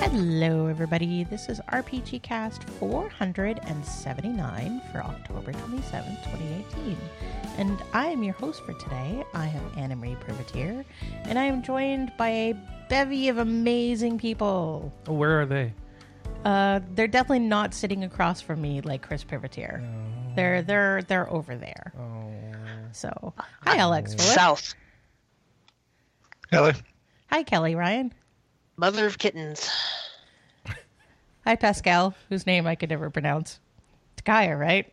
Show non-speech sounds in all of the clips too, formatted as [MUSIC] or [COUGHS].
Hello, everybody. This is RPG Cast 479 for October 27th, 2018. And I am your host for today. I am Anna Marie Privateer, and I am joined by a bevy of amazing people. Oh, where are they? Uh, they're definitely not sitting across from me like Chris Privateer. They're they're they're over there. Oh. So, hi Alex. Fuller. South, Hello. Hi Kelly Ryan. mother of kittens. Hi Pascal, whose name I could never pronounce. It's Takaya, right?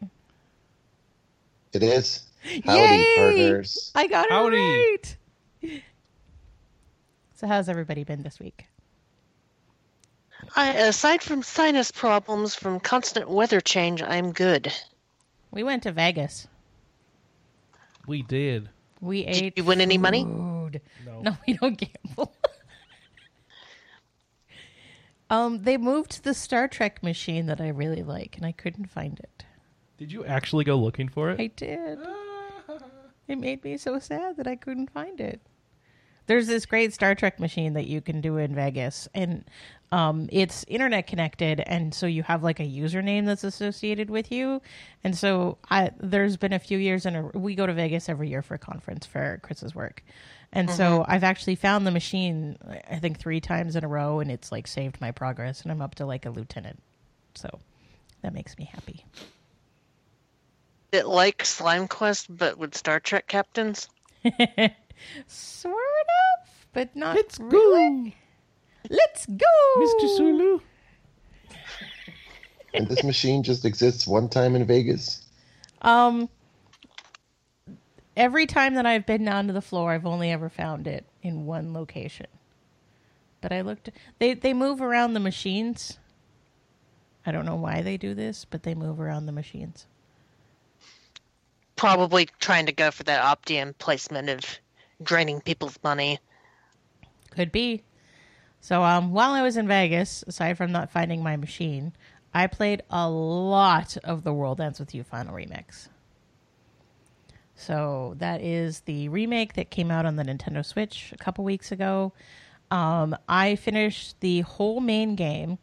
It is. Howdy, Yay! partners. I got it Howdy. right. So, how's everybody been this week? I, aside from sinus problems from constant weather change, I'm good. We went to Vegas. We did. We Did ate. you win any money? food. No. No, we don't gamble. [LAUGHS] um, they moved the Star Trek machine that I really like, and I couldn't find it. Did you actually go looking for it? I did. [LAUGHS] It made me so sad that I couldn't find it. There's this great Star Trek machine that you can do in Vegas, and um, it's internet connected, and so you have like a username that's associated with you. And so I, there's been a few years in a we go to Vegas every year for a conference for Chris's work, and so I've actually found the machine I think three times in a row, and it's like saved my progress, and I'm up to like a lieutenant. So that makes me happy. It like Slime Quest, but with Star Trek captains. [LAUGHS] Sort of, but not Let's really. Let's go, Mr. Sulu. And this machine just exists one time in Vegas. Um, every time that I've been down to the floor, I've only ever found it in one location. But I looked; they they move around the machines. I don't know why they do this, but they move around the machines. Probably trying to go for that Optium placement of draining people's money. Could be. So um, while I was in Vegas, aside from not finding my machine, I played a lot of the World Ends with You Final Remix. So that is the remake that came out on the Nintendo Switch a couple weeks ago. Um, I finished the whole main game,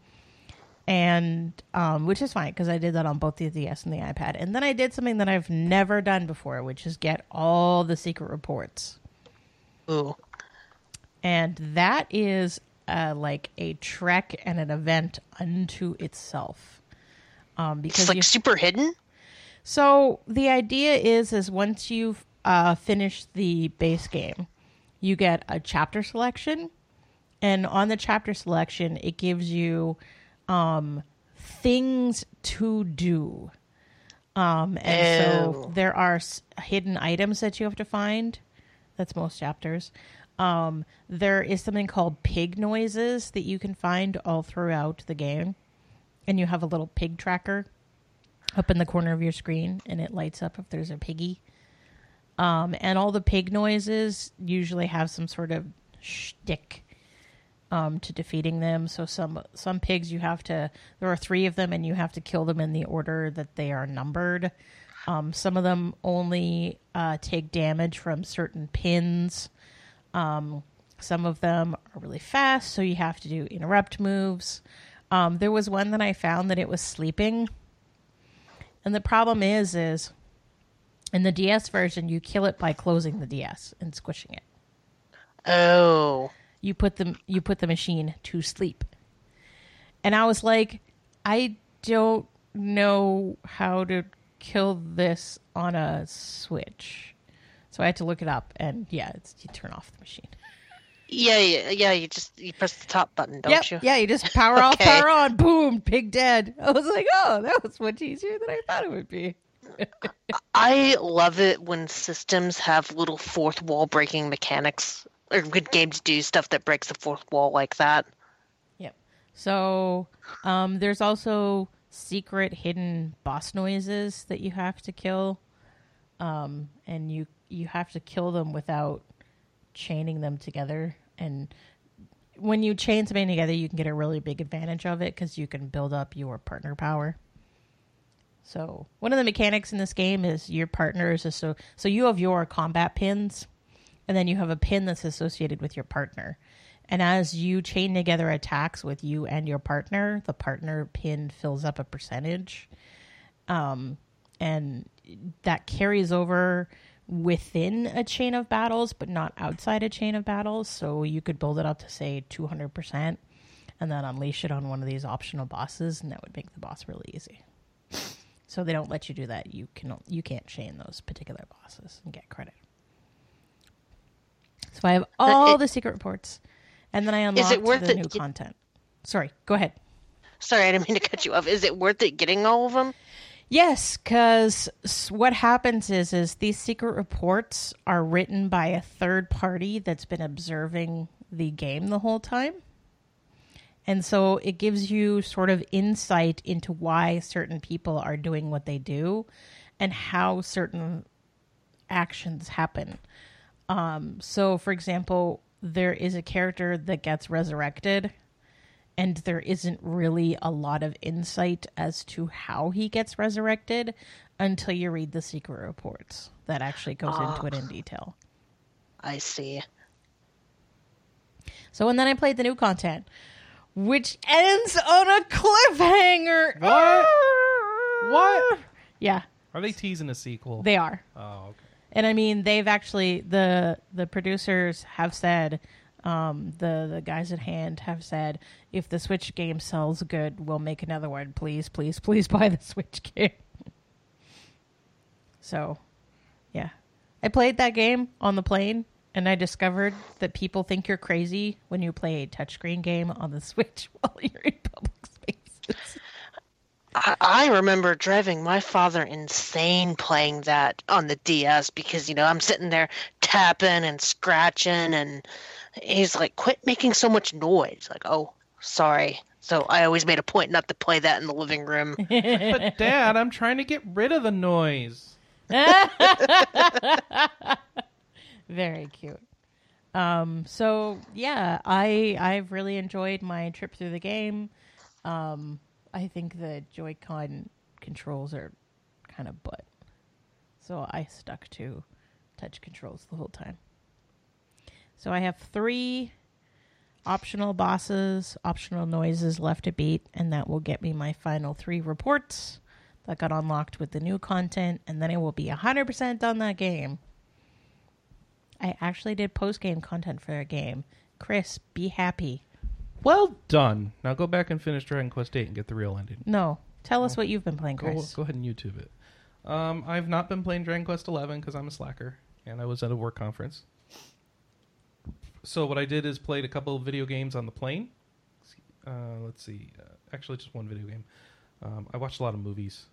and um, which is fine because I did that on both the DS and the iPad. And then I did something that I've never done before, which is get all the secret reports Ooh. and that is uh, like a trek and an event unto itself. Um, because It's like you, super hidden. so the idea is is once you've uh, finished the base game, you get a chapter selection, and on the chapter selection, it gives you um, things to do. Um, and so Oh. there are s- hidden items that you have to find. That's most chapters. Um, there is something called pig noises that you can find all throughout the game, and you have a little pig tracker up in the corner of your screen, and it lights up if there's a piggy. Um, and all the pig noises usually have some sort of shtick um, to defeating them. So some some pigs you have to there are three of them, and you have to kill them in the order that they are numbered. Um, some of them only uh, take damage from certain pins. Um, some of them are really fast, so you have to do interrupt moves. Um, there was one that I found that it was sleeping, and the problem is, is in the DS version, you kill it by closing the DS and squishing it. Oh. You put the you put the machine to sleep, and I was like, I don't know how to kill this on a Switch, so I had to look it up, and yeah, it's you turn off the machine. Yeah, yeah, yeah. You just you press the top button, don't yep, you? yeah, you just power off, [LAUGHS] power on, boom, pig dead. I was like, oh, that was much easier than I thought it would be. [LAUGHS] I love it when systems have little fourth wall breaking mechanics, or good games do stuff that breaks the fourth wall like that. Yep. So um, there's also secret hidden boss noises that you have to kill, um, and you you have to kill them without chaining them together. And when you chain something together, you can get a really big advantage of it because you can build up your partner power. So one of the mechanics in this game is your partner is so so you have your combat pins, and then you have a pin that's associated with your partner. And as you chain together attacks with you and your partner, the partner pin fills up a percentage, um, and that carries over within a chain of battles, but not outside a chain of battles. So you could build it up to say two hundred percent, and then unleash it on one of these optional bosses, and that would make the boss really easy. So they don't let you do that. You can you can't chain those particular bosses and get credit. So I have all it- the secret reports, and then I Is unlocked it worth the it new get- content. Sorry, go ahead. Sorry, I didn't mean to cut you off. Is it worth it getting all of them? Yes, because what happens is is these secret reports are written by a third party that's been observing the game the whole time. And so it gives you sort of insight into why certain people are doing what they do and how certain actions happen. Um, so, for example, there is a character that gets resurrected, and there isn't really a lot of insight as to how he gets resurrected until you read the secret reports. That actually goes into it in ah. detail. I see. So, and then I played the new content, which ends on a cliffhanger. What? Ah. What? Yeah, Are they teasing a sequel? they are. oh, okay. And I mean, they've actually the the producers have said, um, the the guys at hand have said, if the Switch game sells good, we'll make another one. Please, please, please buy the Switch [LAUGHS] game. so, yeah, I played that game on the plane, and I discovered that people think you're crazy when you play a touchscreen game on the [LAUGHS] Switch while you're in public spaces. I, I remember driving my father insane playing that on the DS because you know I'm sitting there tapping and scratching, and he's like, "Quit making so much noise!" Like, "Oh, sorry." So I always made a point not to play that in the living room. [LAUGHS] But Dad, I'm trying to get rid of the noise. [LAUGHS] Very cute. Um, so yeah, I I've really enjoyed my trip through the game. Um, I think the Joy-Con controls are kind of butt, so I stuck to touch controls the whole time. So I have three optional bosses, optional noises left to beat, and that will get me my final three reports that got unlocked with the new content, and then I will be 100% done that game. I actually did post game content for a game. Chris, be happy. Well done. Now go back and finish Dragon Quest VIII and get the real ending. No, tell us what you've been playing, Go, Chris. go ahead and YouTube it. Um, I've not been playing Dragon Quest XI because I'm a slacker and I was at a work conference. So what I did is played a couple of video games on the plane. Uh, let's see, uh, actually just one video game. Um, I watched a lot of movies,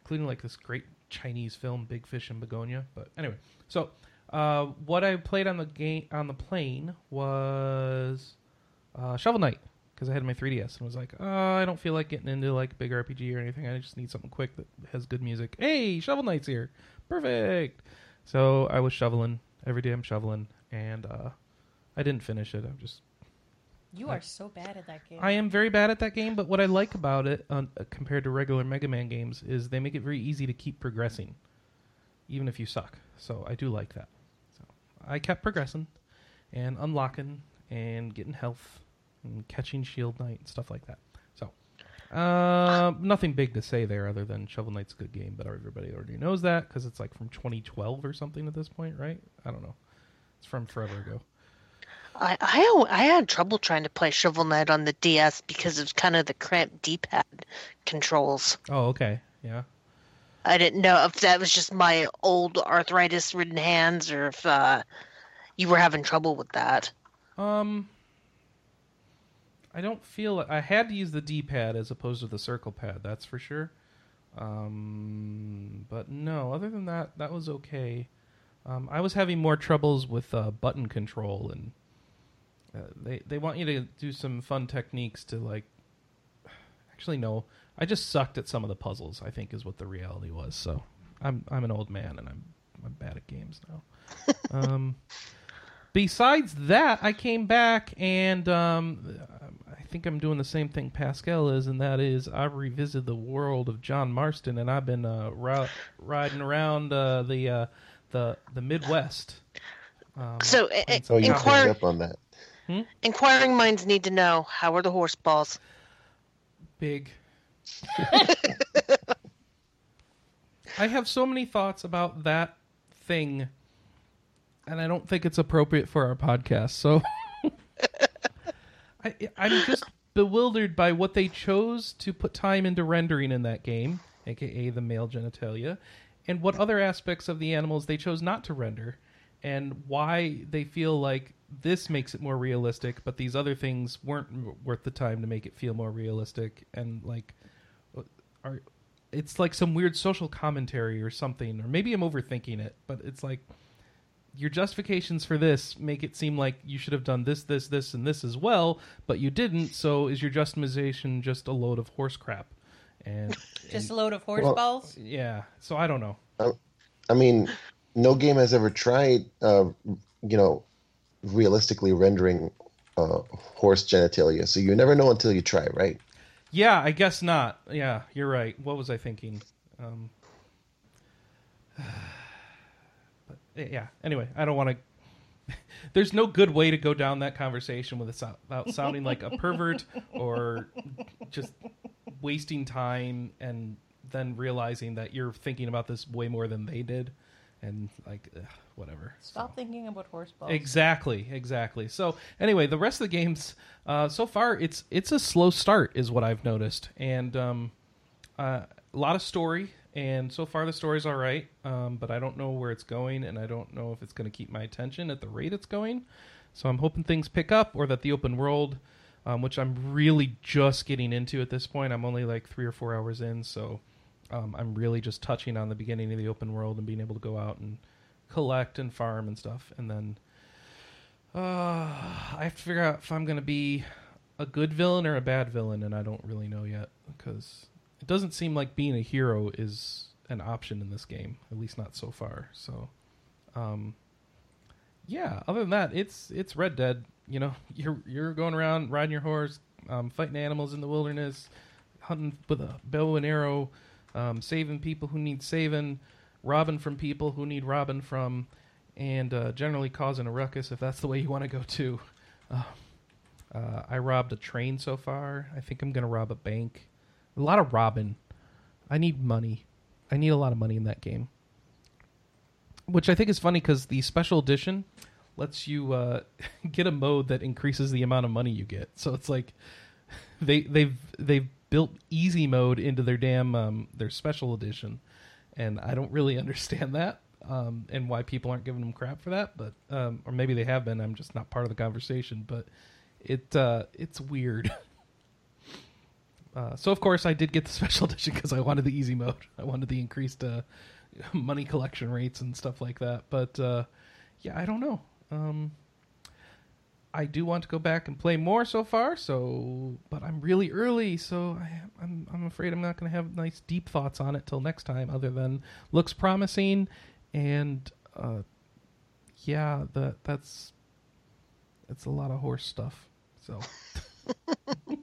including like this great Chinese film, Big Fish in Begonia. But anyway, so uh, what I played on the game on the plane was uh, Shovel Knight because I had my 3DS and was like, oh, I don't feel like getting into like big RPG or anything. I just need something quick that has good music. Hey, Shovel Knight's here, perfect. So I was shoveling every day. I'm shoveling, and uh, I didn't finish it. I'm just you are so bad at that game. I am very bad at that game, but what I like about it uh, compared to regular Mega Man games is they make it very easy to keep progressing, even if you suck. So I do like that. So I kept progressing and unlocking and getting health and catching Shield Knight and stuff like that. So uh, nothing big to say there other than Shovel Knight's a good game, but everybody already knows that because it's like from 2012 or something at this point, right? I don't know. It's from forever ago. I, I I had trouble trying to play Shovel Knight on the DS because of kind of the cramped D-pad controls. Oh, okay. Yeah. I didn't know if that was just my old arthritis-ridden hands or if uh, you were having trouble with that. Um, I don't feel I had to use the D-pad as opposed to the circle pad. That's for sure. Um, but no, other than that, that was okay. Um, I was having more troubles with uh, button control, and uh, they they want you to do some fun techniques to like. Actually, no, I just sucked at some of the puzzles. I think is what the reality was. So I'm I'm an old man, and I'm I'm bad at games now. [LAUGHS] um, besides that, I came back and um, think I'm doing the same thing Pascal is, and that is I've revisited the world of John Marston, and I've been uh, ri- riding around uh, the uh, the the Midwest. Um, So, playing some Oh, you Inquire- up on that. Inquiring minds need to know how are the horse balls? big. [LAUGHS] I have so many thoughts about that thing, and I don't think it's appropriate for our podcast. So [LAUGHS] I, I'm just [LAUGHS] bewildered by what they chose to put time into rendering in that game, aka the male genitalia, and what other aspects of the animals they chose not to render, and why they feel like this makes it more realistic, but these other things weren't worth the time to make it feel more realistic, and like, uh, are it's like some weird social commentary or something, or maybe I'm overthinking it, but it's like your justifications for this make it seem like you should have done this, this, this, and this as well, but you didn't. So is your justification just a load of horse crap? And, Just a load of horse Well- balls. yeah, so I don't know. I mean, no game has ever tried, uh, you know, realistically rendering uh, horse genitalia. So you never know until you try, right? Yeah, I guess not. Yeah, you're right. What was I thinking? Um, [SIGHS] but yeah. Anyway, I don't want to. [LAUGHS] There's no good way to go down that conversation without sounding like a pervert or just wasting time and then realizing that you're thinking about this way more than they did, and like ugh, whatever. Stop thinking about horse balls. Exactly, exactly. So anyway, the rest of the games uh, so far it's it's a slow start, is what I've noticed, and um, uh, a lot of story. And so far the story's all right, um, but I don't know where it's going, and I don't know if it's going to keep my attention at the rate it's going. So I'm hoping things pick up, or that the open world, um, which I'm really just getting into at this point, I'm only like three or four hours in, so um, I'm really just touching on the beginning of the open world and being able to go out and collect and farm and stuff, and then uh, I have to figure out if I'm going to be a good villain or a bad villain, and I don't really know yet because it doesn't seem like being a hero is an option in this game, at least not so far. So, um, yeah. Other than that, it's it's Red Dead. You know, [LAUGHS] you're you're going around riding your horse, um, fighting animals in the wilderness, hunting with a bow and arrow, um, saving people who need saving, robbing from people who need robbing from, and uh, generally causing a ruckus if that's the way you want to go too. Uh, uh, I robbed a train so far. I think I'm gonna rob a bank. A lot of Robin. I need money. I need a lot of money in that game. Which I think is funny because the special edition lets you uh, [LAUGHS] get a mode that increases the amount of money you get. So it's like [LAUGHS] they they've they've built easy mode into their damn um, their special edition, and I don't really [LAUGHS] understand that um, and why people aren't giving them crap for that. But um, or maybe they have been. I'm just not part of the conversation. But it uh, it's weird. Uh, so of course I did get the [LAUGHS] special edition because I wanted the easy mode. I wanted the increased uh, [LAUGHS] money collection rates and stuff like that. But uh, yeah, I don't know. Um, I do want to go back and play more so far. So, but I'm really early, so I, I'm I'm afraid I'm not going to have nice deep thoughts on it till next time. Other than looks promising, and uh, yeah, that that's that's a lot of horse stuff. So. [LAUGHS]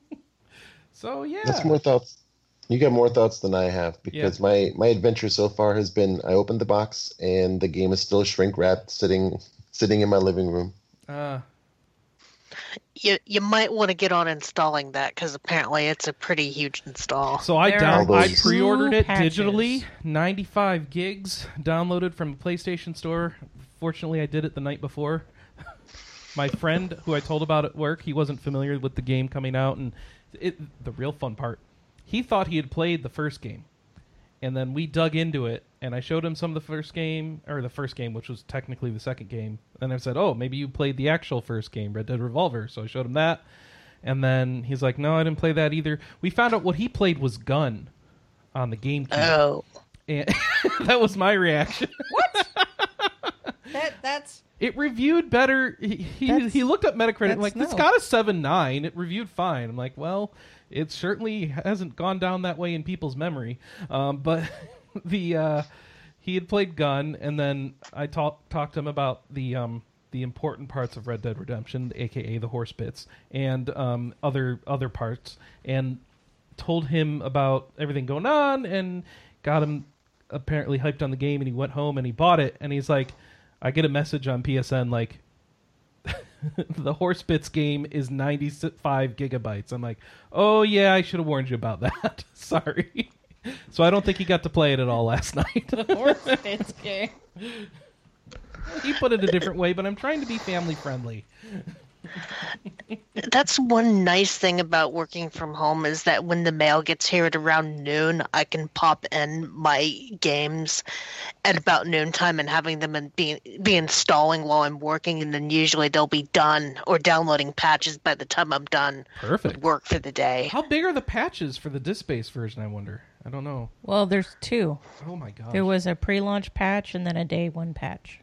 So yeah, That's more thoughts. You got more thoughts than I have because my my adventure so far has been I opened the box and the game is still shrink wrapped sitting sitting in my living room. uh, You you might want to get on installing that because apparently it's a pretty huge install. so I down I pre-ordered it patches. digitally, 95 gigs downloaded from the PlayStation Store. Fortunately, I did it the night before. [LAUGHS] My friend, who I told about at work, he wasn't familiar with the game coming out, and it, the real fun part, he thought he had played the first game, and then we dug into it, and I showed him some of the first game, or the first game, which was technically the second game, and I said, "Oh, maybe you played the actual first game, Red Dead Revolver." So I showed him that, and then he's like, "No, I didn't play that either." We found out what he played was Gun on the GameCube, Oh, and [LAUGHS] that was my reaction. That that's It reviewed better. He he, That's- he looked up Metacritic that's like it's no. got a seven nine. It reviewed fine. I'm like, well, it certainly hasn't gone down that way in people's memory. Um, but [LAUGHS] the uh, he had played Gun, and then I talked talked to him about the um, the important parts of Red Dead Redemption, aka the horse bits, and um, other other parts, and told him about everything going on, and got him apparently hyped on the game, and he went home and he bought it, and he's like, I get a message on PSN like. [LAUGHS] the horse bits game is 95 gigabytes. I'm like, oh yeah, I should have warned you about that. [LAUGHS] Sorry. So I don't think he got to play it at all last night. Horse bits game. [LAUGHS] he put it a different way, but I'm trying to be family friendly. That's one nice thing about working from home is that when the mail gets here at around noon, I can pop in my games at about noontime and having them in, be be installing while I'm working, and then usually they'll be done or downloading patches by the time I'm done Perfect. with work for the day. How big are the patches for the disk based version? I wonder. I don't know. Well, there's two. Oh my god! There was a pre-launch patch and then a day one patch.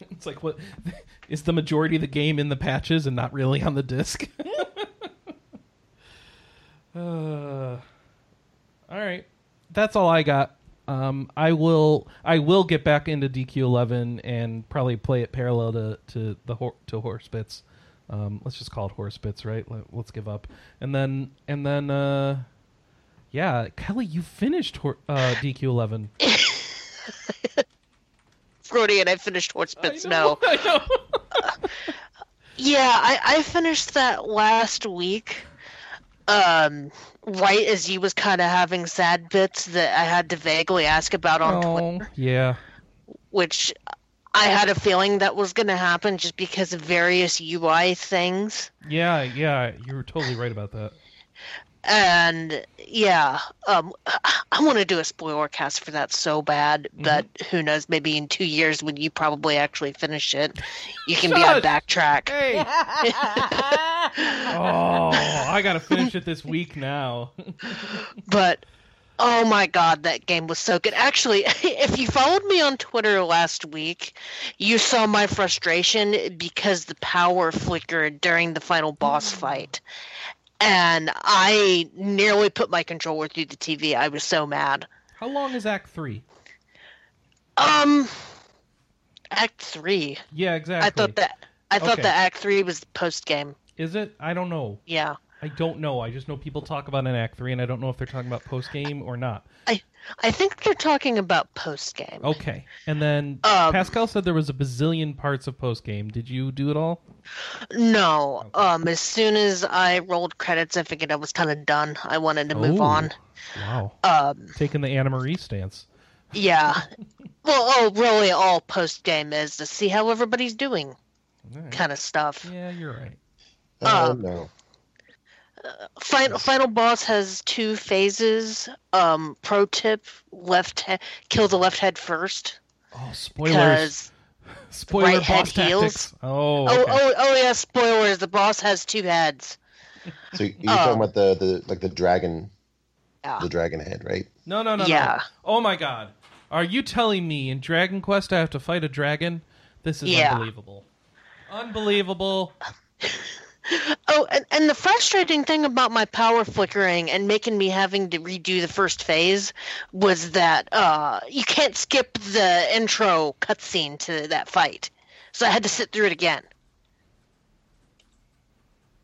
[LAUGHS] It's like what [LAUGHS] is the majority of the game in the patches and not really on the disc? [LAUGHS] [SIGHS] uh, all right, that's all I got. Um, I will I will get back into DQ11 and probably play it parallel to to the hor- to horse bits. Um, let's just call it horse bits, right? Let, let's give up. And then and then uh, yeah, Kelly, you finished hor- uh, DQ11. Freudian, I finished Horse Bits now. I. [LAUGHS] Yeah, I, I finished that last week. Um, right as you was kind of having sad bits that I had to vaguely ask about on Twitter, Oh, yeah. which I had a feeling that was going to happen just because of various UI things. Yeah, yeah, you were totally right about that. And yeah, um, I, [SIGHS] I want to do a spoiler cast for that so bad, but who knows? Maybe in two years when you probably actually finish it, you can be on backtrack. Hey. [LAUGHS] oh, I gotta finish it this week now. but oh my god that game was so good actually [LAUGHS] if you followed me on twitter last week you saw my frustration because the power flickered during the final boss fight and i nearly put my controller through the tv i was so mad How long is Act Three? um act 3 Yeah, exactly. i thought that i thought Okay. that act 3 was post game Is it? I don't know. yeah I don't know. I just know people talk about an Act Three, and I don't know if they're talking about post game or not. i i think they're talking about post game Okay. And then Um, Pascal said there was a bazillion parts of post game. Did you do it all? No. Um, as soon as I rolled credits, I figured I was kind of done. I wanted to move Oh. on. Wow. Um, Taking the Anna Marie stance. yeah. [LAUGHS] well, oh, really, all post game is to see how everybody's doing, All right. kind of stuff. Yeah, you're right. Oh Um, no. Final final boss has two phases. Um, pro tip: left he- kill the left head first, Oh, spoilers. because [LAUGHS] Spoiler right head boss heals. Oh, oh okay. oh oh yeah, spoilers. The boss has two heads. So you're oh. talking about the, the like the dragon, Yeah. the dragon head, right? No, no, no, no. Yeah. Oh my god. Are you telling me in Dragon Quest I have to fight a dragon? This is Yeah. unbelievable. Unbelievable. [LAUGHS] Oh, and, and the frustrating thing about my power flickering and making me having to redo the first phase was that uh, you can't skip the intro cutscene to that fight. So I had to sit through it again.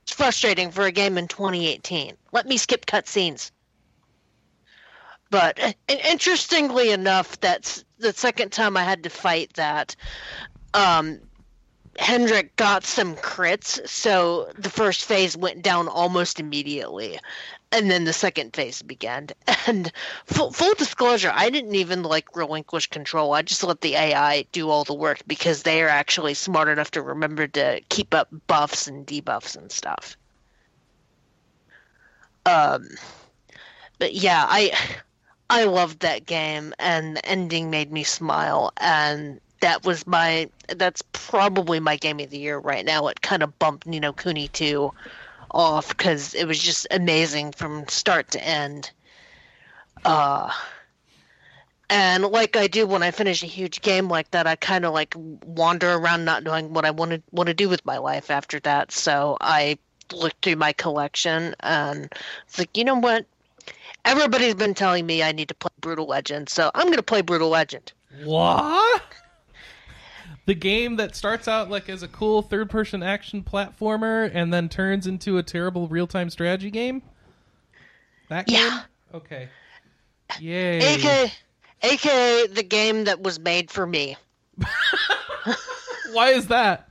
It's frustrating for a game in 2018. Let me skip cutscenes. But uh, interestingly enough, that's the second time I had to fight that. Um, Hendrik got some crits, so the first phase went down almost immediately, and then the second phase began. [LAUGHS] And full, full disclosure, I didn't even like relinquish control. I just let the AI do all the work because they are actually smart enough to remember to keep up buffs and debuffs and stuff. Um, but yeah, I [SIGHS] I loved that game, and the ending made me smile, and that was my that's probably my game of the year right now. It kind of bumped Ni no Kuni 2 off because it was just amazing from start to end. Uh and like I do when I finish a huge game like that, I kind of like wander around not knowing what I want to want to do with my life after that. So I looked through my collection and it's like, you know what? Everybody's been telling me I need to play Brutal Legend, so I'm going to play Brutal Legend. What? The game that starts out like as a cool third-person action platformer and then turns into a terrible real-time strategy game. That game. Yeah. Okay. Yay. AK, aka the game that was made for me. Why is that?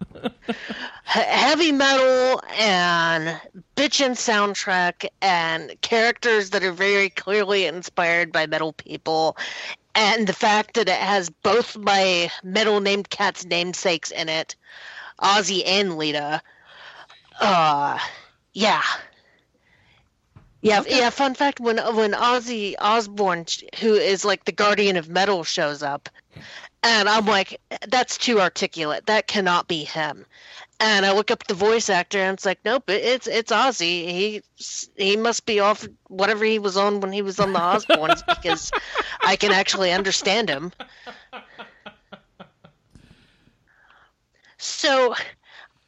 Heavy metal and bitchin' soundtrack and characters that are very clearly inspired by metal people and the fact that it has both my metal named cat's namesakes in it ozzy and lita uh yeah yeah, yeah. Fun fact: when when Ozzy Osbourne, who is like the guardian of metal, shows up, and I'm like, that's too articulate. That cannot be him. And I look up the voice actor, and it's like, nope, it's it's Ozzy. He he must be off whatever he was on when he was on the Osbournes [LAUGHS] because I can actually understand him. So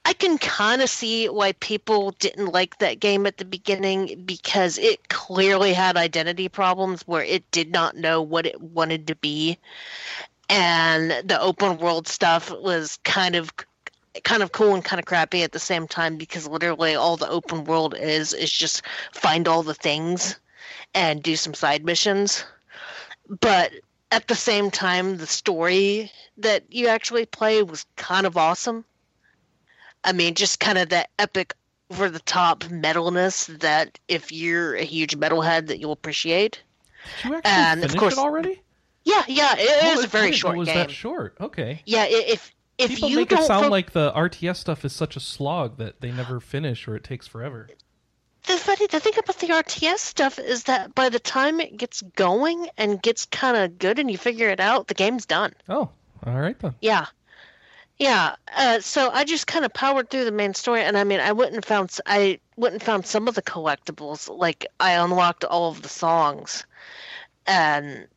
I can kind of see why people didn't like that game at the beginning because it clearly had identity problems where it did not know what it wanted to be. And the open world stuff was kind of kind of cool and kind of crappy at the same time because literally all the open world is is just find all the things and do some side missions. But at the same time the story that you actually play was kind of awesome. I mean, just kind of that epic over the top metalness that if you're a huge metalhead that you'll appreciate. Did you actually And, of course- it already? Yeah, yeah, it, it Oh, is a very funny, short but was game. that short? Okay. Yeah, if if People you make it sound like the RTS stuff is such a slog that they never finish or it takes forever. the funny the thing about the RTS stuff is that by the time it gets going and gets kind of good and you figure it out, the game's done. Oh, all right then. Yeah. Yeah, uh, so I just kind of powered through the main story, and I mean, I wouldn't found I wouldn't found some of the collectibles. Like I unlocked all of the songs, and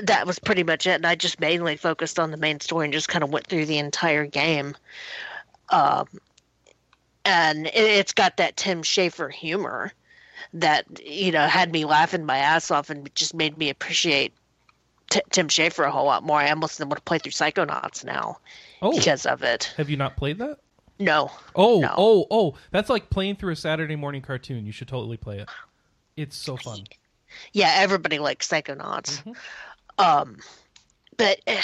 that was pretty much it. And I just mainly focused on the main story and just kind of went through the entire game. Um, and it, it's got that Tim Schafer humor that you know had me laughing my ass off and just made me appreciate T- Tim Schafer a whole lot more. I almost want to play through Psychonauts now Oh, because of it. have you not played that? No, Oh, No. oh, oh! That's like playing through a Saturday morning cartoon. You should totally play it. It's so fun. Yeah, everybody likes Psychonauts. Mm-hmm. Um, but eh,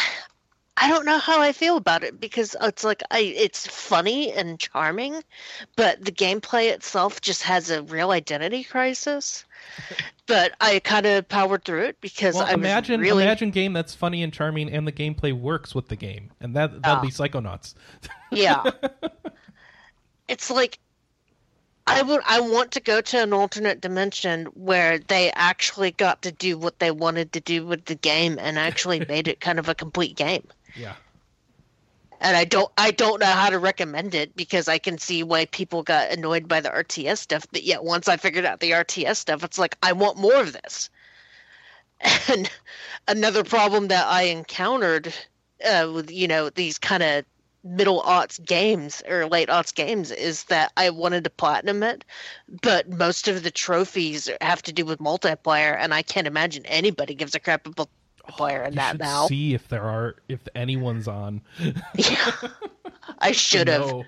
I don't know how I feel about it because it's like I it's funny and charming, but the gameplay itself just has a real identity crisis. [LAUGHS] But I kind of powered through it because Well, I imagine really imagine game that's funny and charming, and the gameplay works with the game, and that that'll Oh. be Psychonauts. [LAUGHS] Yeah. it's like I would I want to go to an alternate dimension where they actually got to do what they wanted to do with the game and actually [LAUGHS] made it kind of a complete game. Yeah. And I don't I don't know how to recommend it because I can see why people got annoyed by the RTS stuff, but yet once I figured out the RTS stuff, it's like I want more of this. [LAUGHS] And another problem that I encountered uh, with you know these kind of middle aughts games or late aughts games is that I wanted to platinum it, but most of the trophies have to do with multiplayer, and I can't imagine anybody gives a crap about multiplayer [SIGHS] in that now. see if there are if anyone's on. Yeah. [LAUGHS] I should have.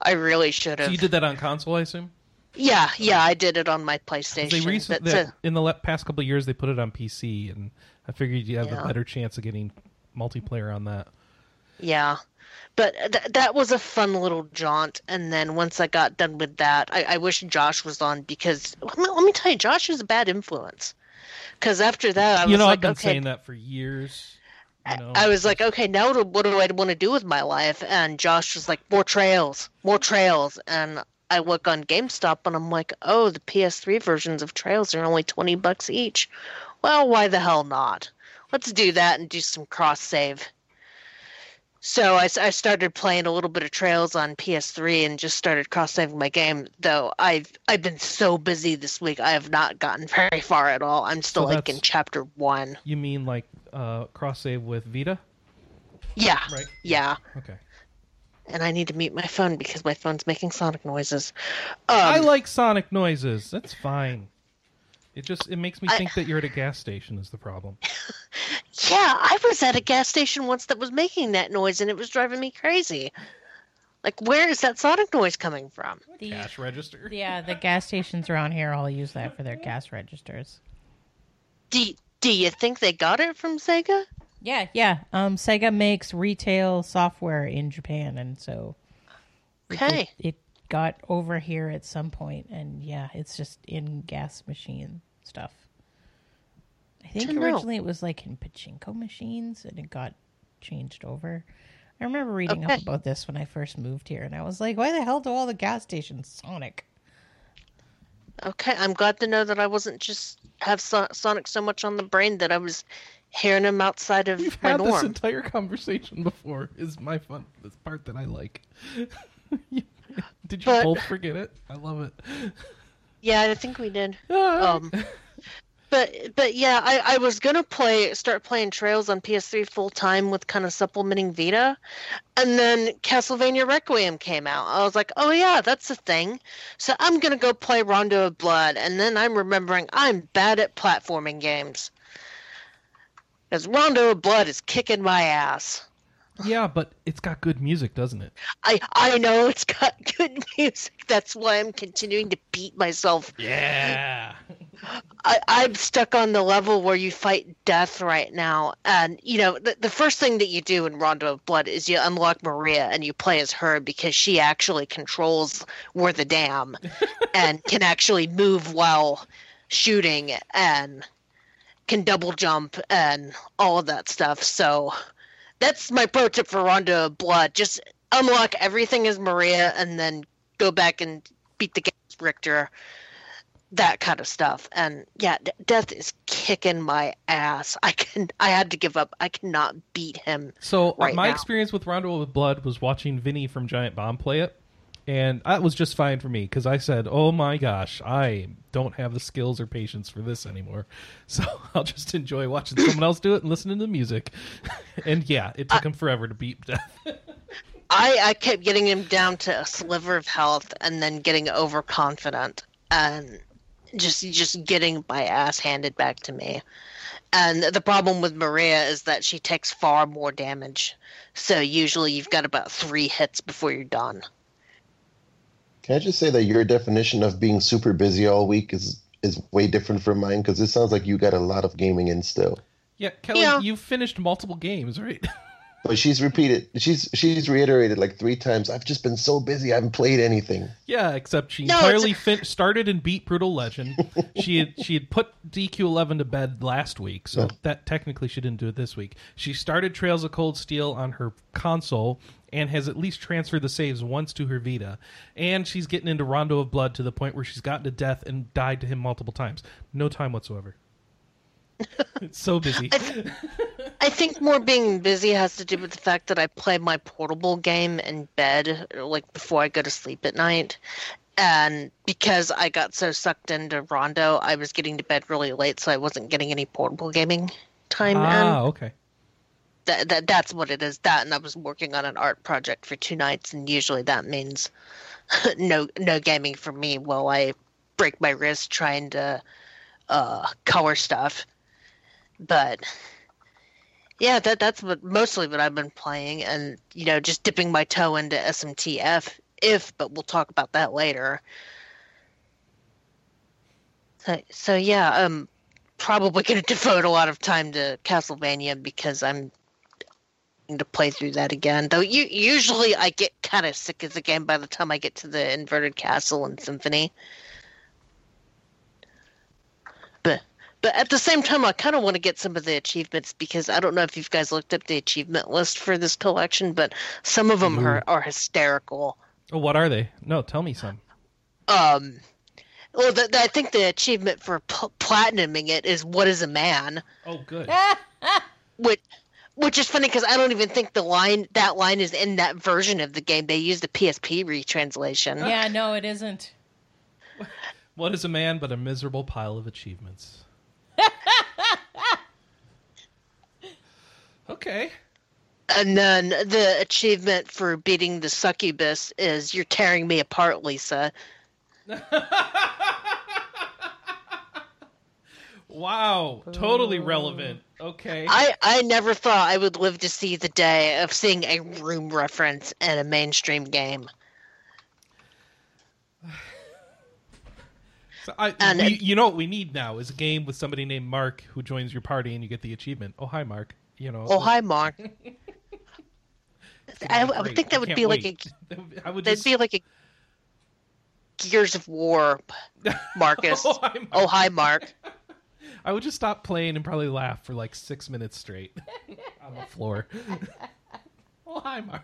I really should So have. you did that on console, I assume. Yeah, yeah, I did it on my PlayStation. They recently, a- in the past couple of years, they put it on PC, and I figured you have Yeah. a better chance of getting multiplayer on that. Yeah, but th- that was a fun little jaunt. And then once I got done with that, I, I wish Josh was on because let me, let me tell you, Josh is a bad influence. Because after that, I was you know, like, I've been okay, saying that for years. You know, I was like, okay, now what do- what do I want to do with my life? And Josh was like, more trails, more trails. And I look on GameStop and I'm like, oh, the PS3 versions of Trails are only 20 bucks each. Well, why the hell not? Let's do that and do some cross save. So I started playing a little bit of Trails on PS3 and just started cross saving my game. Though I've I've been so busy this week, I have not gotten [LAUGHS] very far at all. I'm still So like in chapter one. you mean like uh, cross save with Vita? Yeah, Right. yeah. Okay. and I need to mute my phone because my phone's making sonic noises. Um, I like sonic noises. That's fine. It just it makes me I- think that you're at a gas station is the problem. [LAUGHS] Yeah, I was at a gas station once that was making that noise and it was driving me crazy. Like, where is that sonic noise coming from? The- Cash register. [LAUGHS] yeah, the gas stations around here all use that for their [LAUGHS] gas registers. Do, do you think they got it from Sega? Yeah, yeah. Um, Sega makes retail software in Japan, and so it- Okay. it, it got over here at some point, and yeah, it's just in gas machine stuff. I think To know. originally it was like in pachinko machines, and it got changed over. I remember reading up about this when I first moved here, and I was like, "Why the hell do all the gas stations Sonic?" Okay, I'm glad to know that I wasn't just have so- Sonic so much on the brain that I was hearing him outside of We've my had this entire conversation before. Is my fun. This part that I like. [LAUGHS] [LAUGHS] Did you But- both forget it? I love it. [LAUGHS] Yeah, I think we did. [LAUGHS] Ah. Um, but but yeah, I, I was gonna play start playing Trails on PS3 full time with kind of supplementing Vita, and then Castlevania Requiem came out. I was like, oh yeah, that's a thing. So I'm gonna go play Rondo of Blood, and then I'm remembering I'm bad at platforming games. Because Rondo of Blood is kicking my ass. Yeah, but it's got good music, doesn't it? I I know it's got [LAUGHS] good music. That's why I'm continuing to beat myself Yeah. I, I'm stuck on the level where you fight death right now. And, you know, the, the first thing that you do in Rondo of Blood is you unlock Maria and you play as her because she actually controls where the dam [LAUGHS] and can actually move while shooting and can double jump and all of that stuff. So that's my pro tip for Rondo of Blood. Just unlock everything as Maria and then go back and beat the game as Richter. That kind of stuff. And yeah D- death is kicking my ass. I can i had to give up. I cannot beat him So Right my now. experience with Rondo with Blood was watching Vinny from Giant Bomb play it, and that was just fine for me because I said, "Oh my gosh, I don't have the skills or patience for this anymore." [LAUGHS] So [LAUGHS] I'll just enjoy watching [LAUGHS] someone else do it and listening to the music. and yeah, it took him forever to beat death. i i kept getting him down to a sliver of health and then getting overconfident and just just getting my ass handed back to me and the problem with maria is that she takes far more damage so usually you've got about three hits before you're done Can I just say that your definition of being super busy all week is is way different from mine because it sounds like you got a lot of gaming in still. yeah, Kelly, Yeah. you've finished multiple games, right? [LAUGHS] But she's repeated, she's she's reiterated like three times. I've just been so busy, I haven't played anything. Yeah, except she No, entirely it's- fin- started and beat Brutal Legend. [LAUGHS] she had she had put DQ11 to bed last week, so that technically she didn't do it this week. She started Trails of Cold Steel on her console and has at least transferred the saves once to her Vita. And she's getting into Rondo of Blood to the point where she's gotten to death and died to him multiple times. No time whatsoever. [LAUGHS] it's so busy. I think more being busy has to do with the fact that I play my portable game in bed, like before I go to sleep at night. And because I got so sucked into Rondo, I was getting to bed really late, so I wasn't getting any portable gaming time in. ah, okay. That, that that's what it is. That, and I was working on an art project for two nights, and usually that means [LAUGHS] no no gaming for me while I break my wrist trying to uh, color stuff. But yeah, that that's what mostly what I've been playing, and you know, just dipping my toe into SMTF. If, but we'll talk about that later. So, so yeah, I'm probably going [LAUGHS] to devote a lot of time to Castlevania because I'm to play through that again. Though you, usually I get kind of sick of the game by the time I get to the inverted castle and symphony. But but at the same time, I kind of want to get some of the achievements because I don't know if you guys looked up the achievement list for this collection, but some of them are, are hysterical. Oh, what are they? No, tell me some. Um, well, the, the, I think the achievement for pl- platinuming it is "What is a man," Oh, good. [LAUGHS] which which is funny because I don't even think the line that line is in that version of the game. They used the PSP retranslation. Yeah, no, it isn't. [LAUGHS] What is a man but a miserable pile of achievements? [LAUGHS] okay. And then the achievement for beating the succubus is "You're tearing me apart, Lisa." [LAUGHS] Wow, totally relevant. Okay. I, I never thought I would live to see the day of seeing a room reference in a mainstream game. [SIGHS] So I, And we, it- you know what we need now is a game with somebody named Mark who joins your party and you get the achievement. Oh hi Mark. You know. Oh, hi, Mark. [LAUGHS] I, I would think [LAUGHS] that would be like wait. I would that'd just. be like a Gears of War, [LAUGHS] Marcus. oh, hi, Mark. Oh, hi, Mark. I would just stop playing and probably laugh for like six minutes straight [LAUGHS] on the floor. [LAUGHS] oh hi Mark.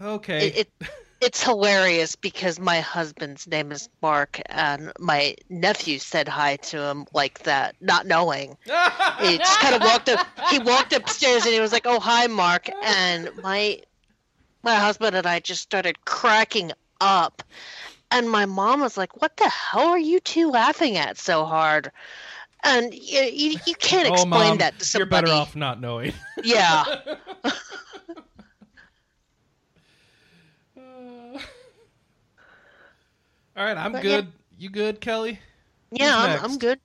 okay. It, it it's hilarious because my husband's name is Mark, and my nephew said hi to him like that, not knowing. He just kind of walked up. He walked upstairs and he was like, "Oh, hi, Mark," and my my husband and I just started cracking up. And my mom was like, "What the hell are you two laughing at so hard?" And you, you, [LAUGHS] you can't oh, explain mom, that to somebody. you're better off not knowing. [LAUGHS] Yeah. [LAUGHS] All right, I'm But yeah. good. You good, Kelly? Yeah, I'm, I'm good.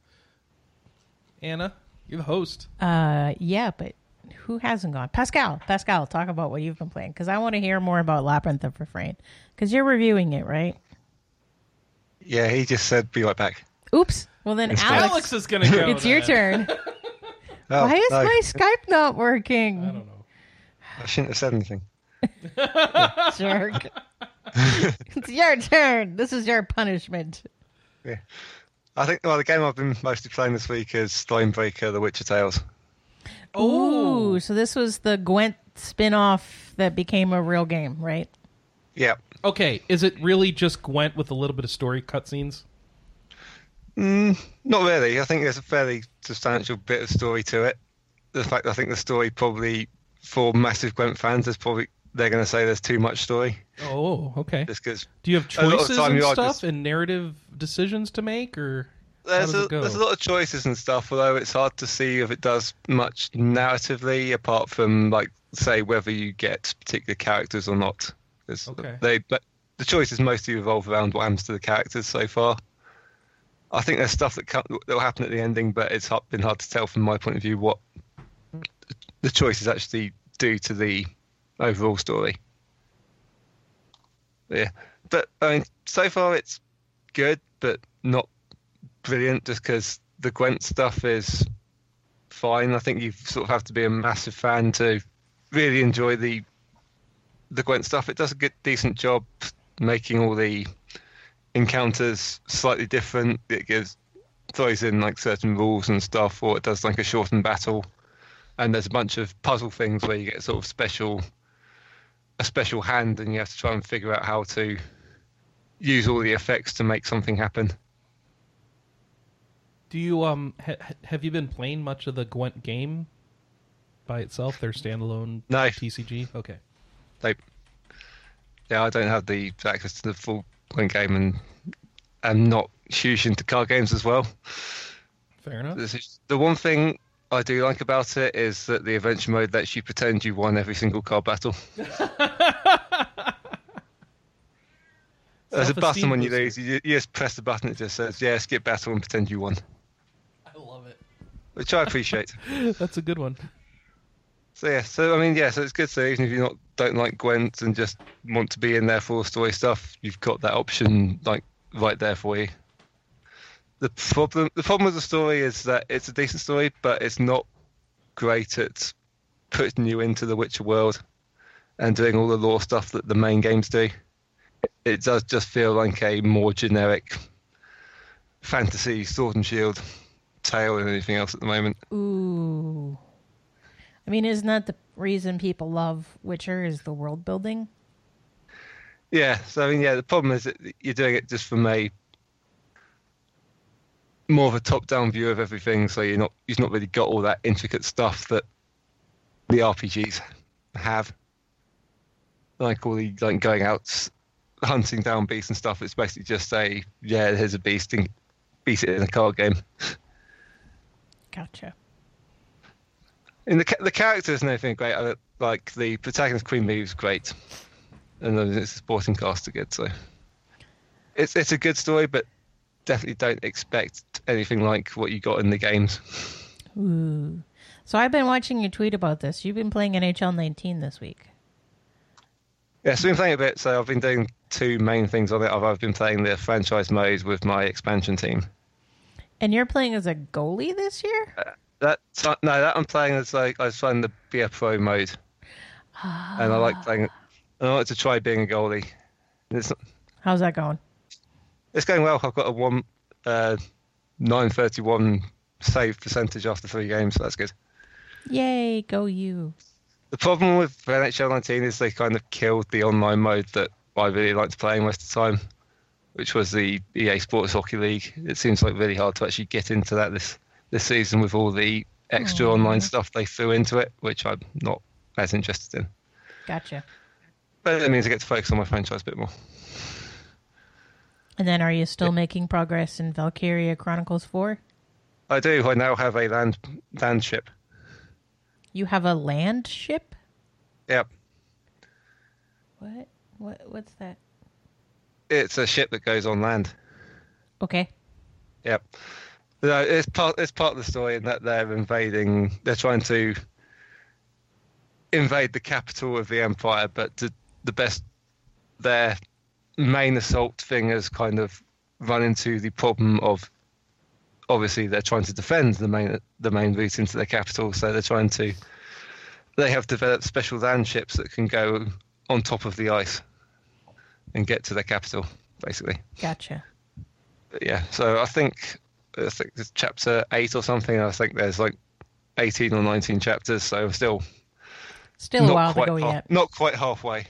Anna, you're the host. Uh, yeah, but who hasn't gone? Pascal, Pascal, talk about what you've been playing because I want to hear more about Labyrinth of Refrain because you're reviewing it, right? Yeah, he just said, "Be right back." Oops. Well, then Alex, Alex is gonna go. it's your turn. [LAUGHS] Oh, Why is no, my Skype not working? I don't know. I shouldn't have said anything. [LAUGHS] Jerk. [LAUGHS] it's your turn. This is your punishment. Yeah. I think well, the game I've been mostly playing this week is Thronebreaker: The Witcher Tales. Oh, Ooh, so this was the Gwent spin-off that became a real game, right? Yeah, okay. Is it really just Gwent with a little bit of story cutscenes? Mm, not really. I think there's a fairly substantial bit of story to it. The fact I think the story probably for massive Gwent fans is probably they're going to say there's too much story Oh, okay. just because Do you have A lot of choices and stuff just- and narrative decisions to make, or there's a, there's a lot of choices and stuff. Although it's hard to see if it does much narratively, apart from like say whether you get particular characters or not. Okay. They but the choices mostly revolve around what happens to the characters so far. I think there's stuff that that will happen at the ending, but it's hard, been hard to tell from my point of view what the choices actually do to the overall story. Yeah, but I mean, so far it's good, but not brilliant. Just because the Gwent stuff is fine. I think you sort of have to be a massive fan to really enjoy the the Gwent stuff. It does a good, decent job making all the encounters slightly different. It gives throws in like certain rules and stuff, or it does like a shortened battle. And there's a bunch of puzzle things where you get sort of special a special hand, and you have to try and figure out how to use all the effects to make something happen. do you um ha- ha- have you been playing much of the Gwent game by itself? Their standalone No. TCG. Okay. Like, yeah, I don't have the access to the full game, and I'm not huge into card games as well. Fair enough. Is- The one thing I do like about it is that the adventure mode lets you pretend you won every single card battle. [LAUGHS] There's a button when you lose. You, you just press the button. It just says, "Yeah, skip battle and pretend you won," I love it. which I appreciate. [LAUGHS] That's a good one. So yeah, so I mean, yeah, so it's good. So even if you not don't like Gwent and just want to be in there for story stuff, you've got that option like right there for you. The problem, the problem with the story is that it's a decent story, but it's not great at putting you into the Witcher world and doing all the lore stuff that the main games do. It does just feel like a more generic fantasy sword and shield tale than anything else at the moment. Ooh. I mean, isn't that the reason people love Witcher is the world building? Yeah, so I mean, yeah, the problem is that you're doing it just from a more of a top-down view of everything, so you're not you've not really got all that intricate stuff that the RPGs have, like all the like going out hunting down beasts and stuff. It's basically just a yeah, here's a beast and beat it in a card game. Gotcha. And the the characters and everything are great. I, like the protagonist Queen Meve is great, and then it's a supporting cast are good. So it's it's a good story, but definitely don't expect anything like what you got in the games. Ooh. So I've been watching you tweet about this. You've been playing NHL 19 this week. Yeah, so I've been playing a bit. So I've been doing two main things on it. I've, I've been playing the franchise mode with my expansion team. And you're playing as a goalie this year? That no, that I'm playing as like I was playing the BF Pro mode, and I like playing. And I like to try being a goalie. It's How's that going? it's going well. I've got a one uh, nine thirty one save percentage after three games, so that's good. Yay, go you. The problem with NHL 19 is they kind of killed the online mode that I really liked playing most of the time, which was the EA Sports Hockey League. It seems like really hard to actually get into that this this season with all the extra online stuff they threw into it, which I'm not as interested in. Gotcha. But it means I get to focus on my franchise a bit more. And then are you still making progress in Valkyria Chronicles 4? I do. I now have a land land ship. You have a land ship? Yep, What? What what's that? It's a ship that goes on land. Okay. Yep. No, it's part. It's part of the story in that they're invading. They're trying to invade the capital of the empire, but to, the best. Their main assault thing has kind of run into the problem of. Obviously, they're trying to defend the main the main route into their capital, so they're trying to. They have developed special land ships that can go on top of the ice and get to their capital, basically Gotcha. yeah, so I think I think it's chapter eight or something. I think there's like eighteen or nineteen chapters, so still Still a while to go half- yet. Not quite halfway.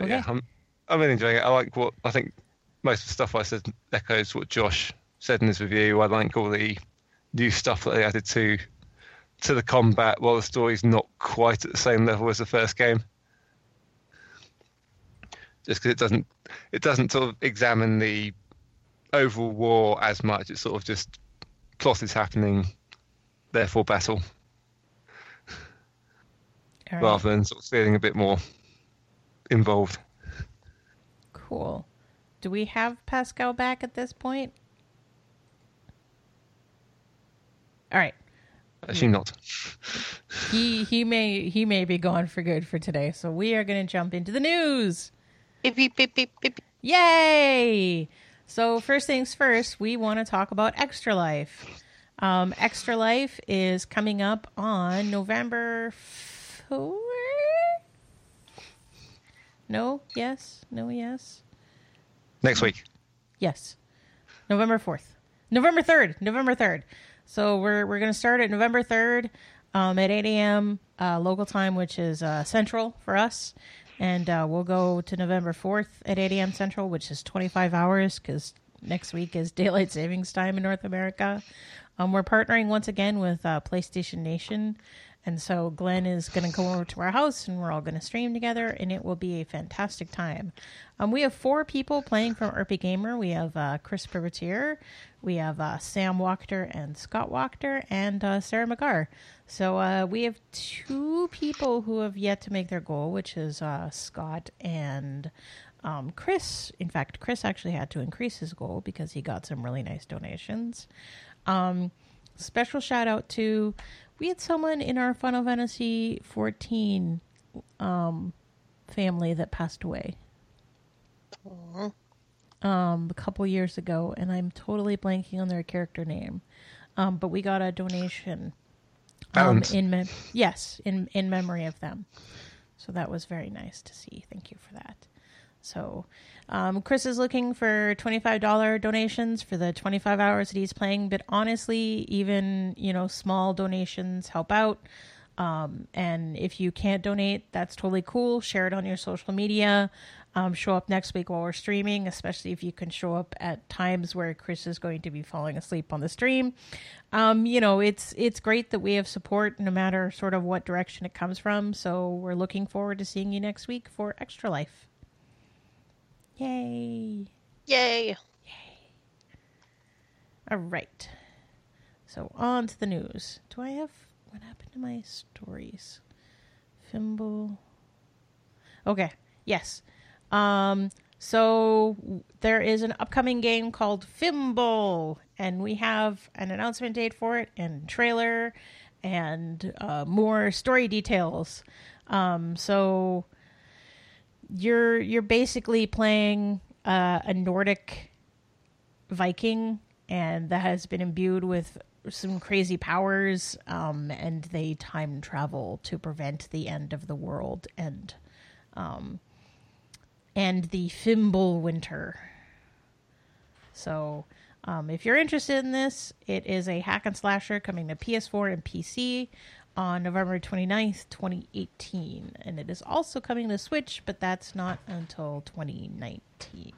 Okay. Yeah, I'm I'm really enjoying it. I like what I think most of the stuff I said echoes what Josh said in his review. I like all the new stuff that they added to to the combat while the story's not quite at the same level as the first game. Just because it doesn't it doesn't sort of examine the overall war as much. It's sort of just plot is happening, therefore battle, right. rather than sort of feeling a bit more involved. Cool. Do we have Pascal back at this point? All right. Actually, not. He he may he may be gone for good for today. So we are going to jump into the news. Beep, beep, beep, beep, beep. Yay! So first things first, we want to talk about Extra Life. Um, Extra Life is coming up on November fourth. No, yes, no, yes, Next week. yes. November fourth, November third, November third. So we're we're gonna start at November third um, at eight a.m. Uh, local time, which is uh, central for us, and uh, we'll go to November fourth at eight a.m. central, which is twenty five hours because next week is [LAUGHS] daylight savings time in North America. Um, we're partnering once again with uh, PlayStation Nation. And so Glenn is going to go over to our house and we're all going to stream together and it will be a fantastic time. Um, we have four people playing from RPGamer. We have uh, Chris Privitere, we have uh, Sam Wachter and Scott Wachter, and uh, Sarah McGar. So uh, we have two people who have yet to make their goal, which is uh, Scott and um, Chris. In fact, Chris actually had to increase his goal because he got some really nice donations. Um, special shout out to we had someone in our Final Fantasy 14 um, family that passed away um, a couple years ago, and I'm totally blanking on their character name. Um, but we got a donation. Um, in mem- yes, in in memory of them. So that was very nice to see. Thank you for that. So, um, Chris is looking for $25 donations for the 25 hours that he's playing, but honestly, even, you know, small donations help out. Um, and if you can't donate, that's totally cool. Share it on your social media. Um, show up next week while we're streaming, especially if you can show up at times where Chris is going to be falling asleep on the stream. Um, you know, it's it's great that we have support no matter sort of what direction it comes from. So we're looking forward to seeing you next week for Extra Life. Yay! Yay. Yay. All right. So on to the news. Do I have what happened to my stories? Fimbul. Okay. Yes. Um. So there is an upcoming game called Fimbul, and we have an announcement date for it, and trailer, and uh, more story details. Um, so you're you're basically playing uh, a Nordic Viking, and that has been imbued with some crazy powers, um, and they time travel to prevent the end of the world and um, and the Fimbul Winter. So, um, if you're interested in this, it is a hack and slasher coming to PS4 and PC on November 29th, 2018. And it is also coming to Switch, but that's not until 2019.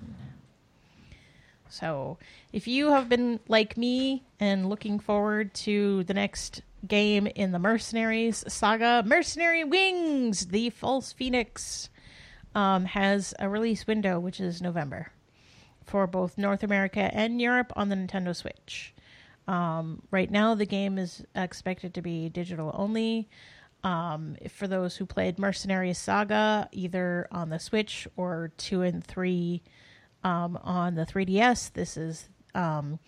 So, if you have been like me and looking forward to the next game in the Mercenaries saga, Mercenary Wings, the False Phoenix, um, has a release window, which is November, for both North America and Europe on the Nintendo Switch. Um, right now, the game is expected to be digital only. Um, for those who played Mercenary Saga, either on the Switch or 2 and 3 um, on the 3DS, this is um,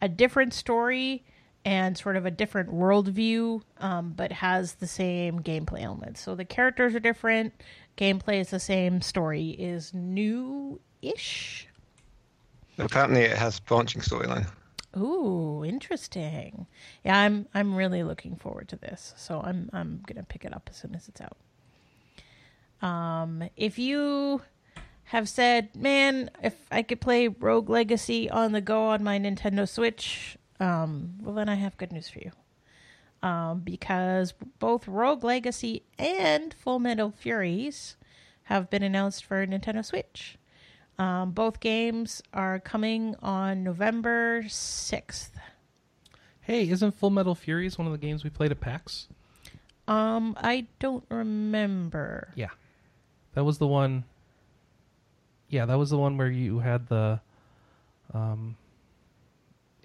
a different story and sort of a different worldview, um, but has the same gameplay elements. So the characters are different, gameplay is the same, story is new ish. Apparently, it has branching storyline. Ooh, interesting. Yeah, I'm I'm really looking forward to this. So I'm I'm gonna pick it up as soon as it's out. Um, if you have said, man, if I could play Rogue Legacy on the go on my Nintendo Switch, um, well then I have good news for you. Um, because both Rogue Legacy and Full Metal Furies have been announced for Nintendo Switch. Um, both games are coming on November 6th. Hey, isn't Full Metal Furies one of the games we played at PAX? Um, I don't remember. Yeah. That was the one. Yeah, that was the one where you had the. Um.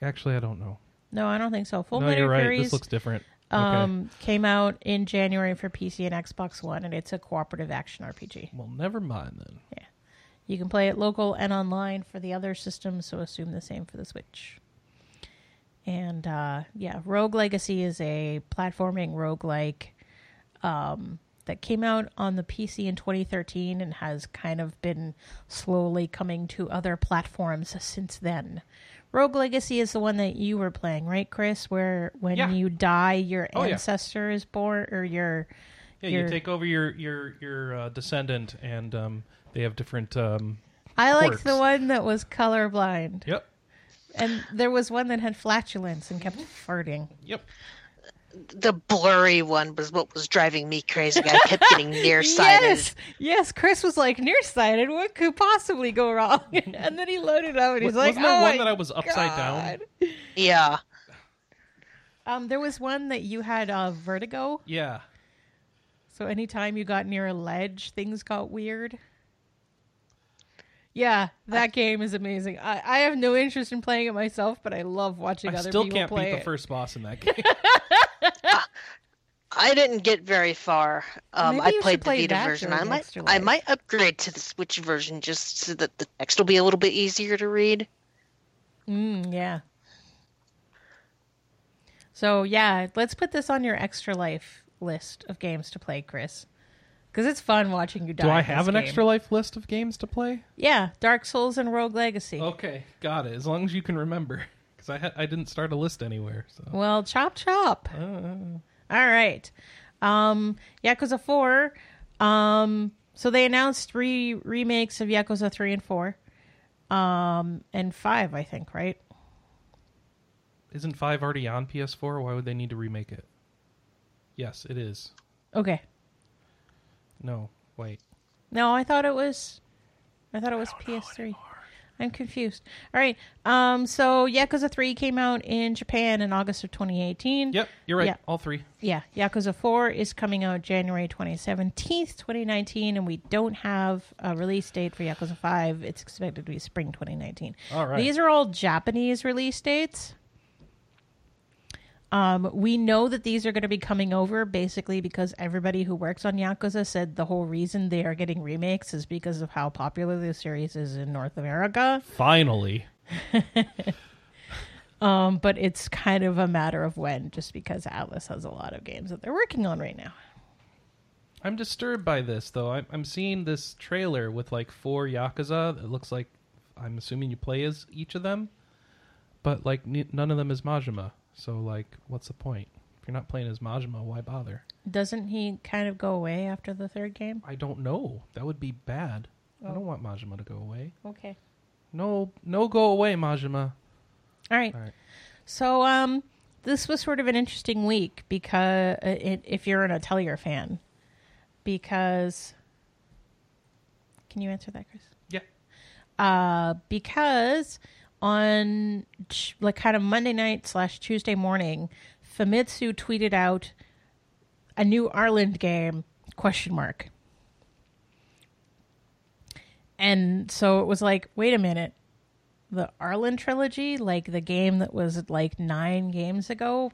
Actually, I don't know. No, I don't think so. Full no, Metal you're right. Furies This looks different. um, came out in January for PC and Xbox One, and it's a cooperative action RPG. Well, never mind then. You can play it local and online for the other systems, so assume the same for the Switch. And uh, yeah, Rogue Legacy is a platforming roguelike um, that came out on the PC in 2013 and has kind of been slowly coming to other platforms since then. Rogue Legacy is the one that you were playing, right, Chris? Where when Yeah. you die, your Oh, yeah. ancestor is born, or your Yeah, Your- you take over your your your uh, descendant, and um, they have different. Um, I liked quirks. the one that was colorblind. Yep. And there was one that had flatulence and kept farting. Yep. The blurry one was what was driving me crazy. I kept getting [LAUGHS] nearsighted. Yes, yes. Chris was like nearsighted. What could possibly go wrong? [LAUGHS] and then he loaded up and he's like, wasn't there "Oh one my that I was upside down? God." Yeah. Um, there was one that you had uh, vertigo. Yeah. So anytime you got near a ledge, things got weird. Yeah, that game is amazing. I, I have no interest in playing it myself, but I love watching I other still can't play beat the first boss in that [LAUGHS] game. I didn't get very far. Um, Maybe I you should played the play Vita version. I might, I might upgrade to the Switch version just so that the text will be a little bit easier to read. Mm, yeah. So yeah, let's put this on your extra life list of games to play, Chris, because it's fun watching you die. Do I in have this an game. extra life list of games to play? Yeah, Dark Souls and Rogue Legacy. Okay, got it. As long as you can remember, [LAUGHS] because I ha- I didn't start a list anywhere. So Well, chop chop. Uh, All right. Um, Yakuza Four. Um, so they announced three remakes of Yakuza Three and Four, um, and Five, I think, right? isn't five already on PS4? Why would they need to remake it? Yes, it is. Okay. No, wait. No, I thought it was. I thought it was PS3. I'm confused. All right. Um. So Yakuza Three came out in Japan in August of 2018. Yep, you're right. Yeah. All three. Yeah. Yakuza Four is coming out January 2017, 2019, and we don't have a release date for Yakuza Five. It's expected to be spring 2019. All right. These are all Japanese release dates. Um, we know that these are going to be coming over basically because everybody who works on Yakuza said the whole reason they are getting remakes is because of how popular the series is in North America. Finally. [LAUGHS] Um, but it's kind of a matter of when, just because Atlus has a lot of games that they're working on right now. I'm disturbed by this though. I'm, I'm seeing this trailer with like four yakuza. It looks like I'm assuming you play as each of them, but like n- none of them is Majima. So like, what's the point? If you're not playing as Majima, why bother? Doesn't he kind of go away after the third game? I don't know. That would be bad. I don't want Majima to go away. Okay. No, no, go away, Majima. All right. All right. So, um, this was sort of an interesting week because uh, it, if you're an Atelier fan, because can you answer that, Chris? Yeah. Uh, because on like kind of Monday night slash Tuesday morning, Famitsu tweeted out a new Arland game question mark. And so it was like, wait a minute, the Arland trilogy, like the game that was like nine games ago.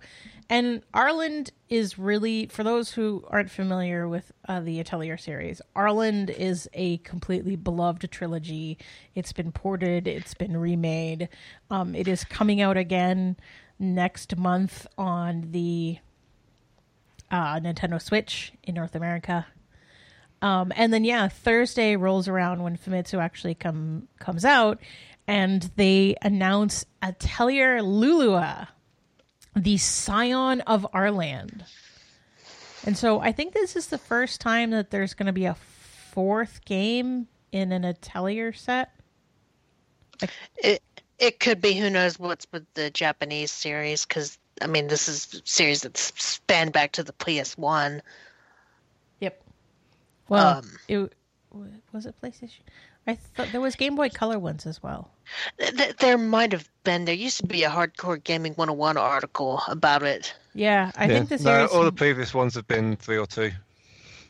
And Arland is really, for those who aren't familiar with uh, the Atelier series, Arland is a completely beloved trilogy. It's been ported, it's been remade. Um, it is coming out again next month on the uh, Nintendo Switch in North America. Um, and then yeah, Thursday rolls around when Famitsu actually come comes out, and they announce Atelier Lulua, the scion of Arland. And so I think this is the first time that there's going to be a fourth game in an Atelier set. It it could be who knows what's with the Japanese series because I mean this is a series that's spanned back to the PS One. Yep. Well, Um, it was it PlayStation. I thought there was Game Boy Color ones as well. Th- th- there might have been. There used to be a Hardcore Gaming 101 article about it. Yeah, I Yeah. think the no, all the previous ones have been three or two.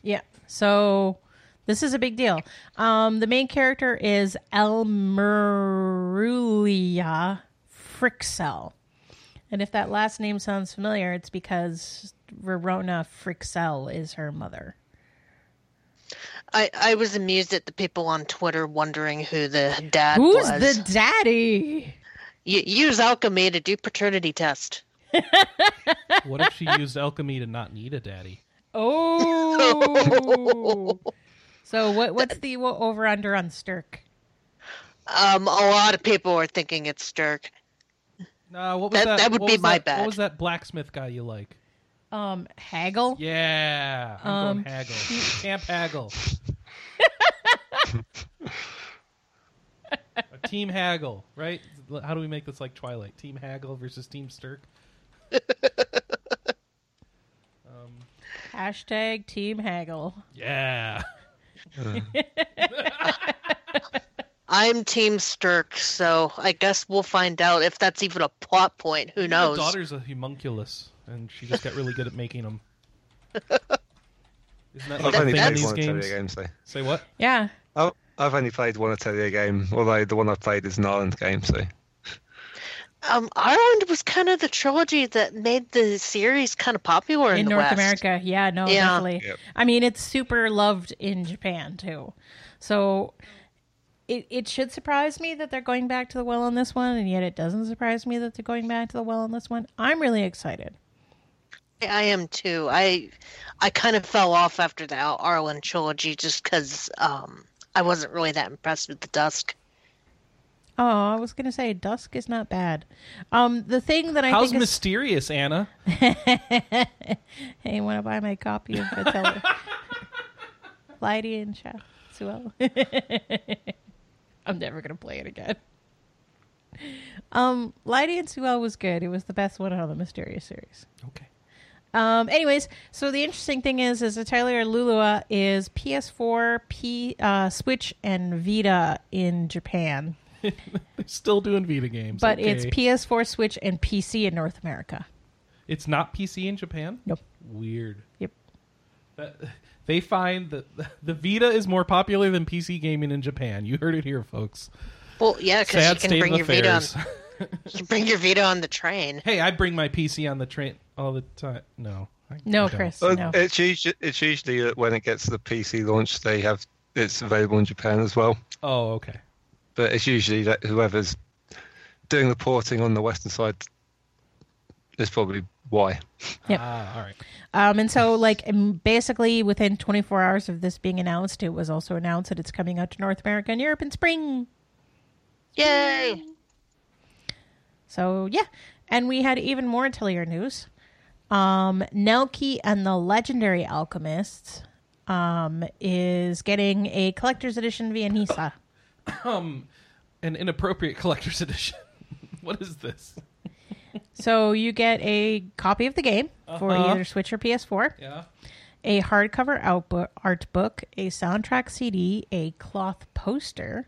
Yeah. So this is a big deal. Um, the main character is Elmerulia Frixel. And if that last name sounds familiar, it's because Rorona Frixel is her mother. I, I was amused at the people on Twitter wondering who the dad Who's was. the daddy? Y- use alchemy to do paternity test. [LAUGHS] What if she used alchemy to not need a daddy? Oh. [LAUGHS] so what? What's the over under on Sterk? Um, a lot of people are thinking it's Sterk. No, what was That- that? that would what be was my that- bet. What was that blacksmith guy you like? Um, Hagel. Yeah, I'm Um, going Hagel. [LAUGHS] Camp Hagel. A Team Hagel, right? How do we make this like Twilight? Team Hagel versus Team Sterk. um, Hashtag Team Hagel. yeah. [LAUGHS] I'm Team Sterk, so I guess we'll find out if that's even a plot point. Who knows? My daughter's a homunculus, and she just got really good at making them. [LAUGHS] Isn't that like I've a only thing in played these one games? Atelier game, so. Say what? Yeah. Oh, I've only played one Atelier game, although the one I've played is an Arland game, so. Um, Arland was kind of the trilogy that made the series kind of popular in, in the North West. America. Yeah, no, Yeah. definitely. Yep. I mean, it's super loved in Japan too. So it it should surprise me that they're going back to the well on this one, and yet it doesn't surprise me that they're going back to the well on this one. I'm really excited. I am too. I I kind of fell off after the Al- Arland trilogy just because um, I wasn't really that impressed with the Dusk. Oh, I was gonna say Dusk is not bad. Um, the thing that I How's think is, mysterious, Anna? [LAUGHS] hey, want to buy my copy of Atelier? [LAUGHS] Lydie and Chef Suelle. [LAUGHS] I'm never gonna play it again. Um, Lydie and Suelle was good. It was the best one out of the Mysterious series. Okay. Um, anyways, so the interesting thing is, is Atelier Lulua is PS4, P, uh, Switch, and Vita in Japan, [LAUGHS] They're still doing Vita games. but okay. it's PS4, Switch, and PC in North America. It's not PC in Japan. Nope. Weird. Yep. That, [LAUGHS] they find that [LAUGHS] the Vita is more popular than PC gaming in Japan. You heard it here, folks. Well, yeah, because you can bring of your Vita on, affairs. [LAUGHS] You bring your Vita on the train. Hey, I bring my PC on the train all the time. No. I, No, I. Chris. Well, no. It's usually it's usually when it gets to the PC launch, they have it's available in Japan as well. Oh, okay. But it's usually that whoever's doing the porting on the western side is probably why. Yeah. All right. Um, and so, like, um, basically within 24 hours of this being announced, it was also announced that it's coming out to North America and Europe in spring. Yay! So, yeah. And we had even more Atelier news. Um, Nelke and the Legendary Alchemists um, is getting a collector's edition via Nisa. [COUGHS] Um, an inappropriate collector's edition. [LAUGHS] what is this? so, you get a copy of the game for Uh-huh. either Switch or PS4. Yeah. a hardcover art book, a soundtrack CD, a cloth poster.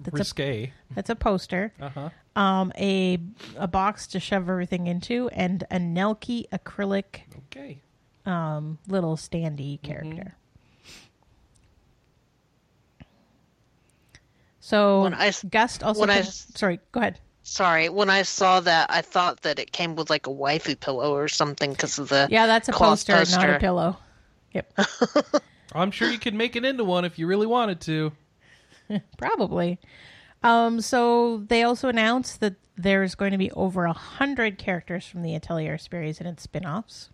That's a, Risque. that's a poster. Uh huh. Um, a a box to shove everything into, and a Nelke acrylic Okay. um, little standy character. So when I, Gust also. when I sorry, go ahead. Sorry, when I saw that, I thought that it came with like a waifu pillow or something because of the Yeah, that's a cloth poster, not a pillow. Yep, [LAUGHS] I'm sure you could make it into one if you really wanted to. [LAUGHS] probably. Um, so they also announced that there's going to be over a hundred characters from the Atelier series and its spin-offs.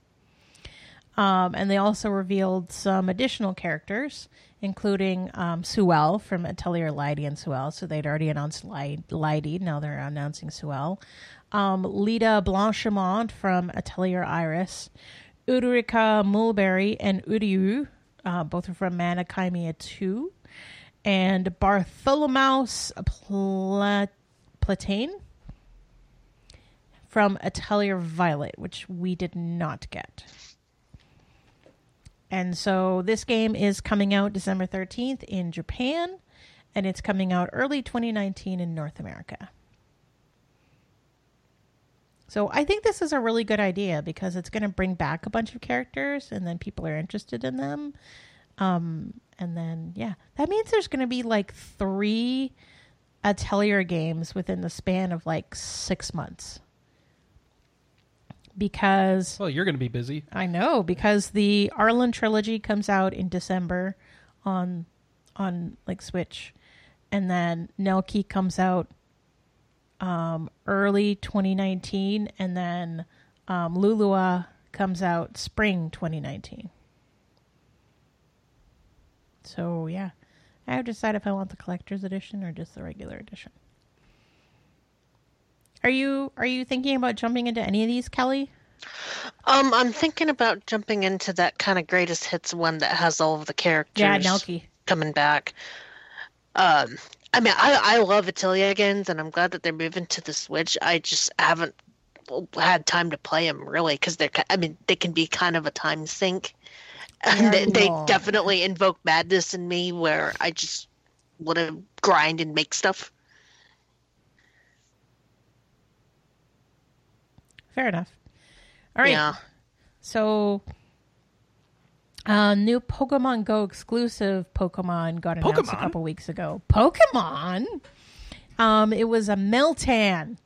Um, and they also revealed some additional characters, including um, Suelle from Atelier Lydie and Suelle. So they'd already announced Lyd- Lydie, now they're announcing Suelle. Um, Lita Blanchemont from Atelier Iris. Ulrika Mulberry and Uriu, uh, both are from Mana Khemia 2 and Bartholomeus Pla- Platane from Atelier Viorate, which we did not get. And so this game is coming out December 13th in Japan, and it's coming out early 2019 in North America. So I think this is a really good idea because it's going to bring back a bunch of characters, and then people are interested in them. Um, and then yeah, that means there's going to be like three Atelier games within the span of like six months. Because Well, you're going to be busy. I know because the Arland trilogy comes out in December on on like Switch, and then Nelke comes out um, early 2019, and then um, Lulua comes out spring 2019. So yeah, I have to decide if I want the collector's edition or just the regular edition. Are you are you thinking about jumping into any of these, Kelly? Um, I'm thinking about jumping into that kind of greatest hits one that has all of the characters Yeah, Nelke. coming back. Um, I mean, I I love Atelier games, and I'm glad that they're moving to the Switch. I just haven't had time to play them really because they're. I mean, they can be kind of a time sink, and Very they, they long. definitely invoke madness in me where I just want to grind and make stuff. Fair enough. All right. Yeah. So, uh, new Pokemon Go exclusive Pokemon got announced a Pokemon? couple weeks ago. Pokemon. Um, it was a Meltan,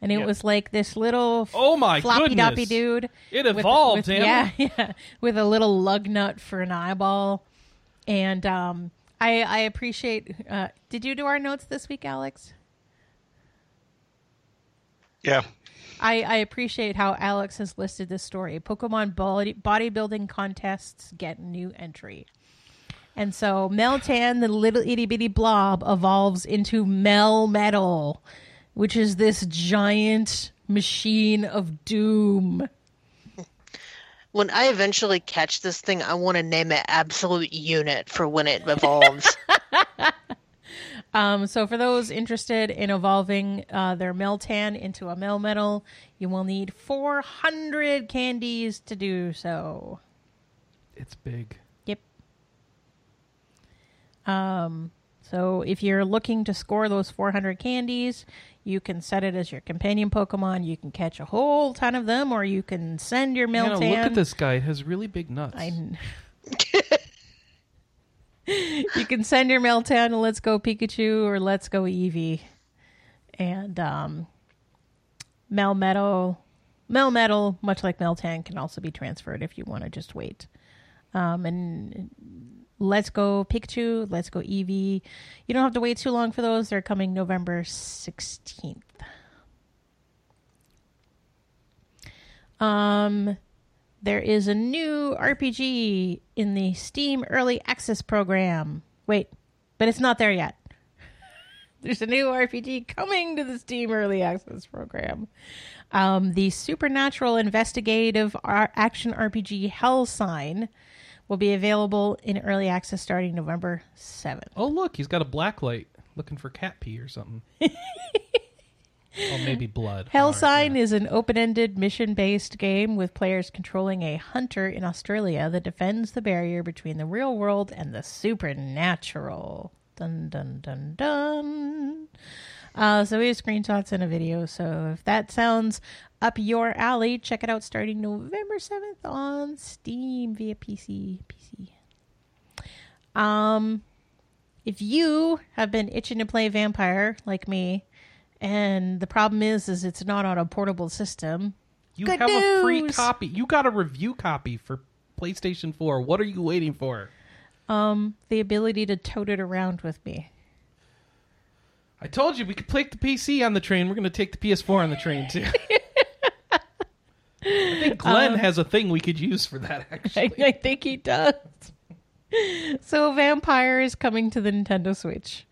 and it Yep. was like this little Oh my floppy doppy dude. It with- evolved, with- damn yeah, [LAUGHS] yeah, with a little lug nut for an eyeball. And um, I, I appreciate. Uh, did you do our notes this week, Alex? Yeah. I, I appreciate how Alex has listed this story. Pokemon body, bodybuilding contests get new entry. And so Meltan, the little itty bitty blob, evolves into Mel Metal, which is this giant machine of doom. When I eventually catch this thing, I want to name it Absolute Unit for when it evolves. [LAUGHS] [LAUGHS] Um, so for those interested in evolving uh, their Meltan into a Melmetal, you will need 400 candies to do so. It's big. Yep. Um, so if you're looking to score those 400 candies, you can set it as your companion Pokemon. You can catch a whole ton of them, or you can send your Meltan. look at this guy. It has really big nuts. I [LAUGHS] you can send your Meltan to Let's Go Pikachu or Let's Go Eevee. and um, Melmetal, Melmetal, much like Meltan, can also be transferred if you want to just wait. Um, and Let's Go Pikachu, Let's Go Eevee. You don't have to wait too long for those. They're coming November 16th. Um, there is a new RPG in the Steam Early Access program. Wait, but it's not there yet. [LAUGHS] There's a new RPG coming to the Steam Early Access program. Um, the supernatural investigative action RPG Hell Sign will be available in early access starting November 7th. Oh, look, he's got a black light looking for cat pee or something. [LAUGHS] oh, maybe blood. Hell right, Sign yeah. is an open ended mission based game with players controlling a hunter in Australia that defends the barrier between the real world and the supernatural. Dun dun dun dun. Uh, so we have screenshots and a video. So if that sounds up your alley, check it out starting November 7th on Steam via PC. PC. Um, if you have been itching to play Vampyr like me, and the problem is, is it's not on a portable system. You Good have a free copy. You got a review copy for PlayStation 4. What are you waiting for? Um, the ability to tote it around with me. I told you we could play the PC on the train. We're going to take the PS4 on the train too. [LAUGHS] I think Glenn Um, has a thing we could use for that. I, Actually, [LAUGHS] I think he does. So, Vampyr is coming to the Nintendo Switch.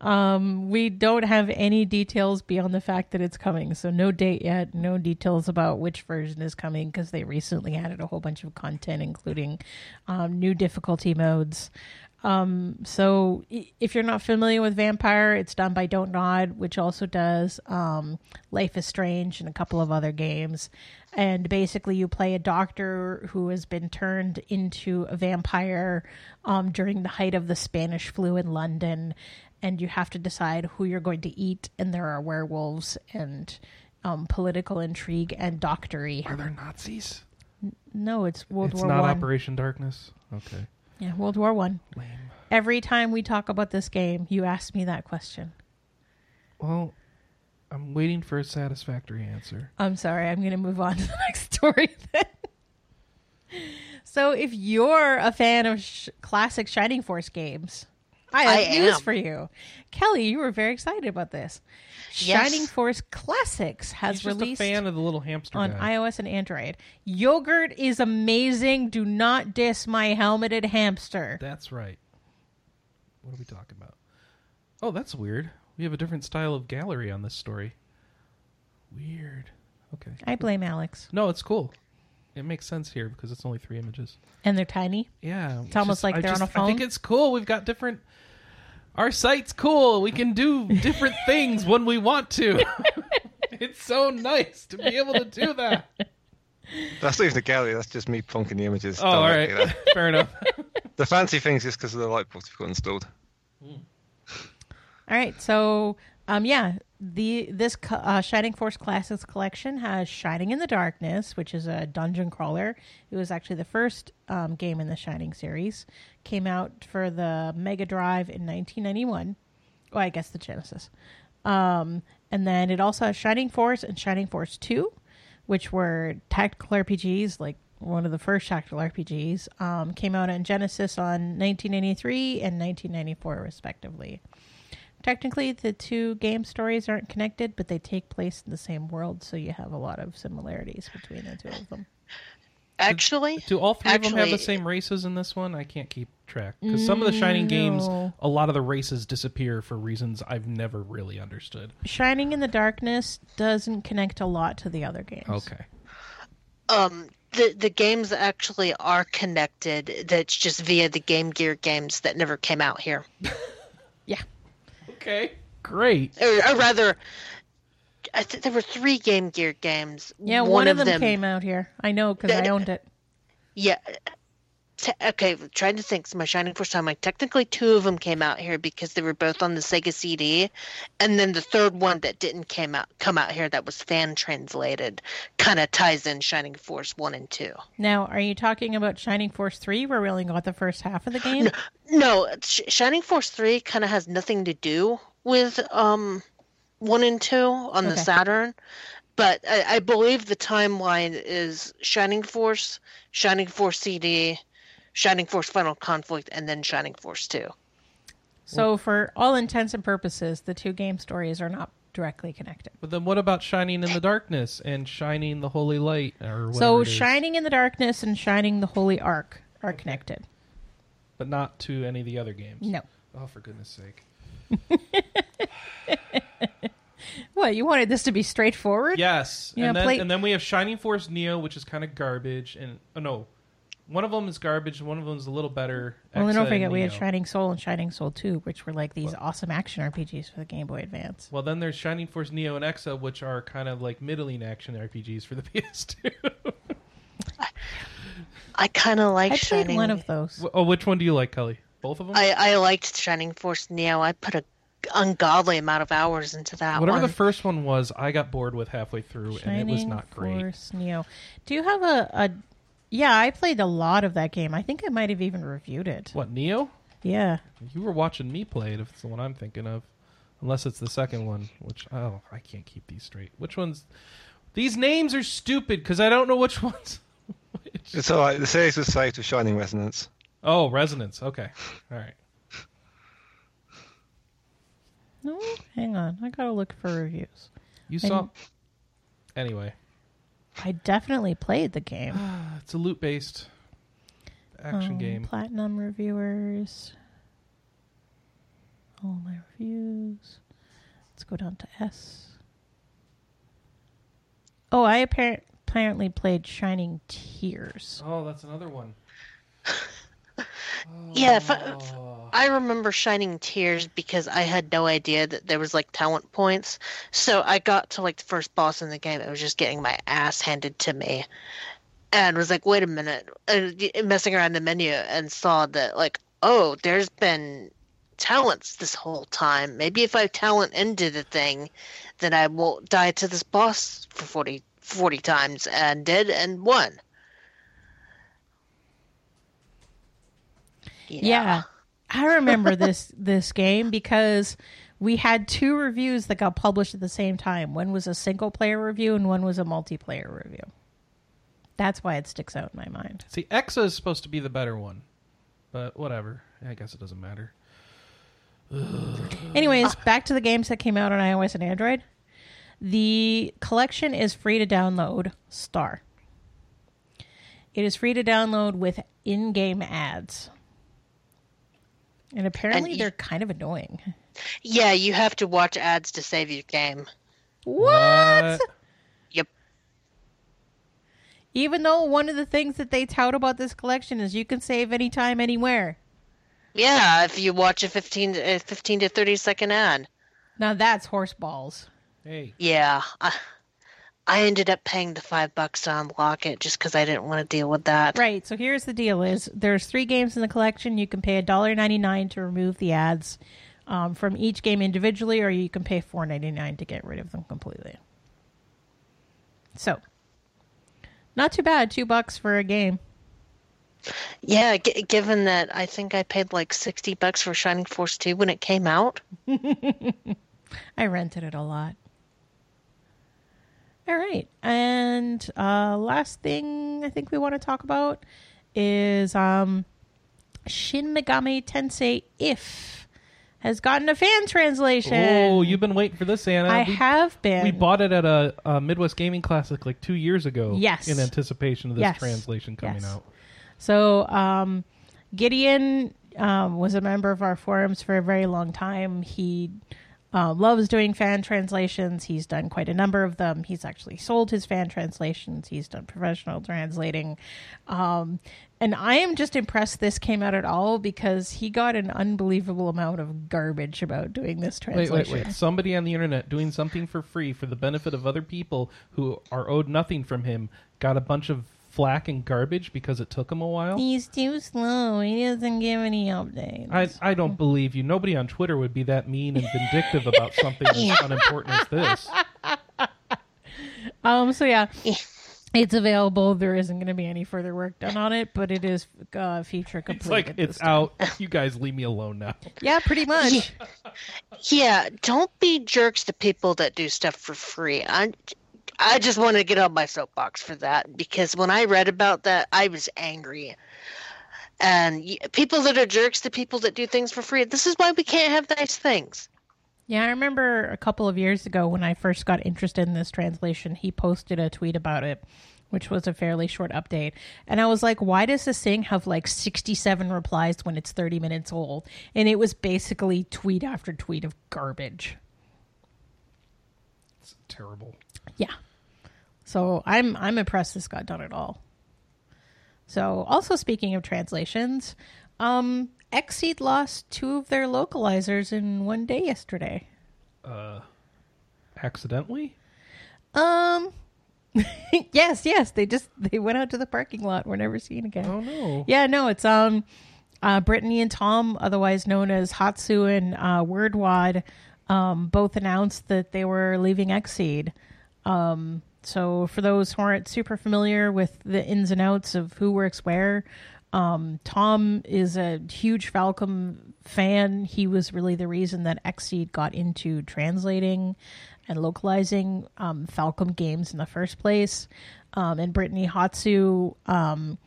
Um, we don't have any details beyond the fact that it's coming. So, no date yet, no details about which version is coming because they recently added a whole bunch of content, including um, new difficulty modes. Um, so, if you're not familiar with Vampyr, it's done by Don't Nod, which also does um, Life is Strange and a couple of other games. And basically, you play a doctor who has been turned into a vampire um, during the height of the Spanish flu in London. And you have to decide who you're going to eat. And there are werewolves and um, political intrigue and doctory. are there Nazis? No, it's World it's War not One. Operation Darkness. Okay, Yeah, World War One. lame. Every time we talk about this game, you ask me that question. Well, I'm waiting for a satisfactory answer. I'm sorry. I'm going to move on to the [LAUGHS] next story then. so, if you're a fan of sh- classic Shining Force games, I have I news am. for you. Kelly, you were very excited about this. Yes. Shining Force Classics has He's just released a fan of the little hamster on guy. iOS and Android. Yogurt is amazing. Do not diss my helmeted hamster. That's right. What are we talking about? Oh, that's weird. We have a different style of gallery on this story. Weird. Okay. I blame Alex. No, it's cool. It makes sense here because it's only three images. And they're tiny. Yeah, It's almost like I they're on a I think it's cool. We've got different. Our site's cool. We can do different [LAUGHS] things when we want to. [LAUGHS] it's so nice to be able to do that. That's not even the gallery. That's just me plonking the images. Oh, all directly right, fair enough. [LAUGHS] The fancy things is because of the light bulbs we've got installed. All right, so um, yeah, the this uh, Shining Force Classics collection has Shining in the Darkness, which is a dungeon crawler. It was actually the first um, game in the Shining series. Came out for the Mega Drive in 1991. Well, I guess the Genesis. Um, and then it also has Shining Force and Shining Force 2, which were tactical RPGs, like one of the first tactical RPGs. Um, came out on Genesis on 1993 and 1994, respectively. Technically, the two game stories aren't connected, but they take place in the same world, so you have a lot of similarities between the two of them. [LAUGHS] Actually, Do all three of them have the same races in this one? I can't keep track because some of the Shining games, a lot of the races disappear for reasons I've never really understood. Shining in the Darkness doesn't connect a lot to the other games. Okay. um, the the games actually are connected. That's just via the Game Gear games that never came out here, [LAUGHS] Yeah. Okay. Great. or, or rather, I think there were three Game Gear games. Yeah, one, of them, came out here. I know because I owned it. Yeah. Te- okay, trying to think. So my Shining Force time, like technically two of them came out here because they were both on the Sega CD, and then the third one that didn't came out come out here that was fan translated kind of ties in Shining Force one and two. Now, are you talking about Shining Force 3, where we only got the first half of the game? No, Sh- Shining Force three kind of has nothing to do with um one and two on the Saturn, but I, I believe the timeline is Shining Force, Shining Force CD, Shining Force Final Conflict, and then Shining Force Two. So, for all intents and purposes, the two game stories are not directly connected. But then what about Shining in the Darkness and Shining the Holy Light or So, Shining in the Darkness and Shining the Holy Ark are connected. but not to any of the other games. No. Oh, for goodness sake. [LAUGHS] What, you wanted this to be straightforward? Yes, Yeah, and then play- and then we have Shining Force Neo, which is kind of garbage, and oh no, one of them is garbage, one of them is a little better. Well, then Exa don't forget we had Shining Soul and Shining Soul 2, which were like these awesome action RPGs for the Game Boy Advance. Well, then there's Shining Force Neo and Exa, which are kind of like middling action RPGs for the [LAUGHS] PS2. I kind of like I played Shining. one of those. Oh, which one do you like, Kelly? Both of them. I, I liked Shining Force Neo. I put a ungodly amount of hours into that Whatever one. the first one was, I got bored with halfway through, and it was not great. Force Neo. Do you have a, a? Yeah, I played a lot of that game. I think I might have even reviewed it. What Neo? Yeah. You were watching me play it. If it's the one I'm thinking of, unless it's the second one, which oh, I can't keep these straight. Which ones? These names are stupid because I don't know which [LAUGHS] ones. which. It's all right. The series was saved with Shining Resonance. Oh, Resonance. Okay, all right. No, hang on. I gotta look for reviews. You And- saw. Anyway, I definitely played the game. [SIGHS] it's a loot based action Um, game. Platinum reviewers. All my reviews. Let's go down to S. Oh, I appar- apparently played Shining Tears. Oh, that's another one. [LAUGHS] Yeah, if I-. Remember Shining Tears because I had no idea that there was like talent points. So I got to like the first boss in the game. I was just getting my ass handed to me, and was like, "Wait a minute!" Messing around the menu and saw that like, oh, there's been talents this whole time. Maybe if I talent into the thing, then I won't die to this boss for 40, 40 times, and did and won. Yeah. I remember this this game because we had two reviews that got published at the same time. One was a single player review and one was a multiplayer review. That's why it sticks out in my mind. See, Exa is supposed to be the better one, but whatever. I guess it doesn't matter. [SIGHS] Anyways, back to the games that came out on iOS and Android. The collection is free to download, Star. It is free to download with in game ads. And apparently And y- they're kind of annoying. Yeah, you have to watch ads to save your game. What? Yep. Even though one of the things that they tout about this collection is you can save anytime, anywhere. Yeah, if you watch a 15, to- uh, 15 to 30 second ad. Now that's horse balls. Hey, Yeah. I, I ended up paying the five bucks to unlock it just because I didn't want to deal with that. Right. So here's the deal: is there's three games in the collection. You can pay a dollar ninety nine to remove the ads um, from each game individually, or you can pay four ninety nine to get rid of them completely. So, not too bad. Two bucks for a game. Yeah, g- given that I think I paid like 60 bucks for Shining Force 2 when it came out. [LAUGHS] I rented it a lot. All right. And uh, last thing I think we want to talk about is um, Shin Megami Tensei If has gotten a fan translation. oh, you've been waiting for this, Anna. I we, have been. we bought it at a, a Midwest Gaming Classic like two years ago. Yes. in anticipation of this Yes. translation coming Yes. out. So um, Gideon um, was a member of our forums for a very long time. He uh, loves doing fan translations. He's done quite a number of them. He's actually sold his fan translations. He's done professional translating. Um, and I am just impressed this came out at all because he got an unbelievable amount of garbage about doing this Wait, translation. wait, wait. Somebody on the internet doing something for free for the benefit of other people who are owed nothing from him got a bunch of flack and garbage because it took him a while. He's too slow. He doesn't give any updates. I, I don't believe you. Nobody on Twitter would be that mean and vindictive about [LAUGHS] something as unimportant as this. [LAUGHS] Um. So yeah, It's available. There isn't going to be any further work done on it, but it is uh, feature complete. It's like at this it's time. out. You guys leave me alone now. Yeah, pretty much. [LAUGHS] Yeah, don't be jerks to people that do stuff for free. I, I just want to get on my soapbox for that because when I read about that, I was angry. And people that are jerks to people that do things for free, this is why we can't have nice things. Yeah, I remember a couple of years ago when I first got interested in this translation, he posted a tweet about it, which was a fairly short update. And I was like, why does this thing have like 67 replies when it's 30 minutes old? And it was basically tweet after tweet of garbage. It's terrible. Yeah. So I'm I'm impressed this got done at all. So also speaking of translations, um Xseed lost two of their localizers in one day yesterday. Uh, accidentally? Um [LAUGHS] yes, yes, they just they went out to the parking lot. We're never seen again. Oh no. Yeah, no, it's um uh Brittany and Tom, otherwise known as Hatsu and uh Wordwad, um, both announced that they were leaving Xseed. Um so for those who aren't super familiar with the ins and outs of who works where, um, Tom is a huge Falcom fan. He was really the reason that Xseed got into translating and localizing um, Falcom games in the first place. Um, and Brittany Hatsu um,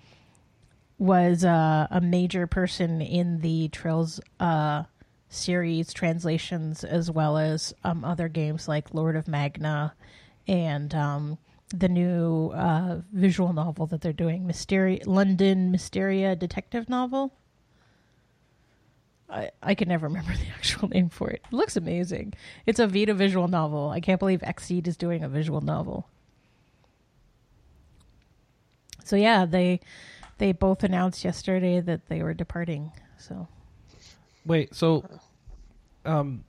was uh, a major person in the Trails uh, series translations, as well as um, other games like Lord of Magna and um, the new uh, visual novel that they're doing, Mysteri- London Mysteria detective novel. I, I can never remember the [LAUGHS] actual name for it. It looks amazing. It's a Vita visual novel. I can't believe Xseed is doing a visual novel. So yeah, they they both announced yesterday that they were departing. So Wait, so um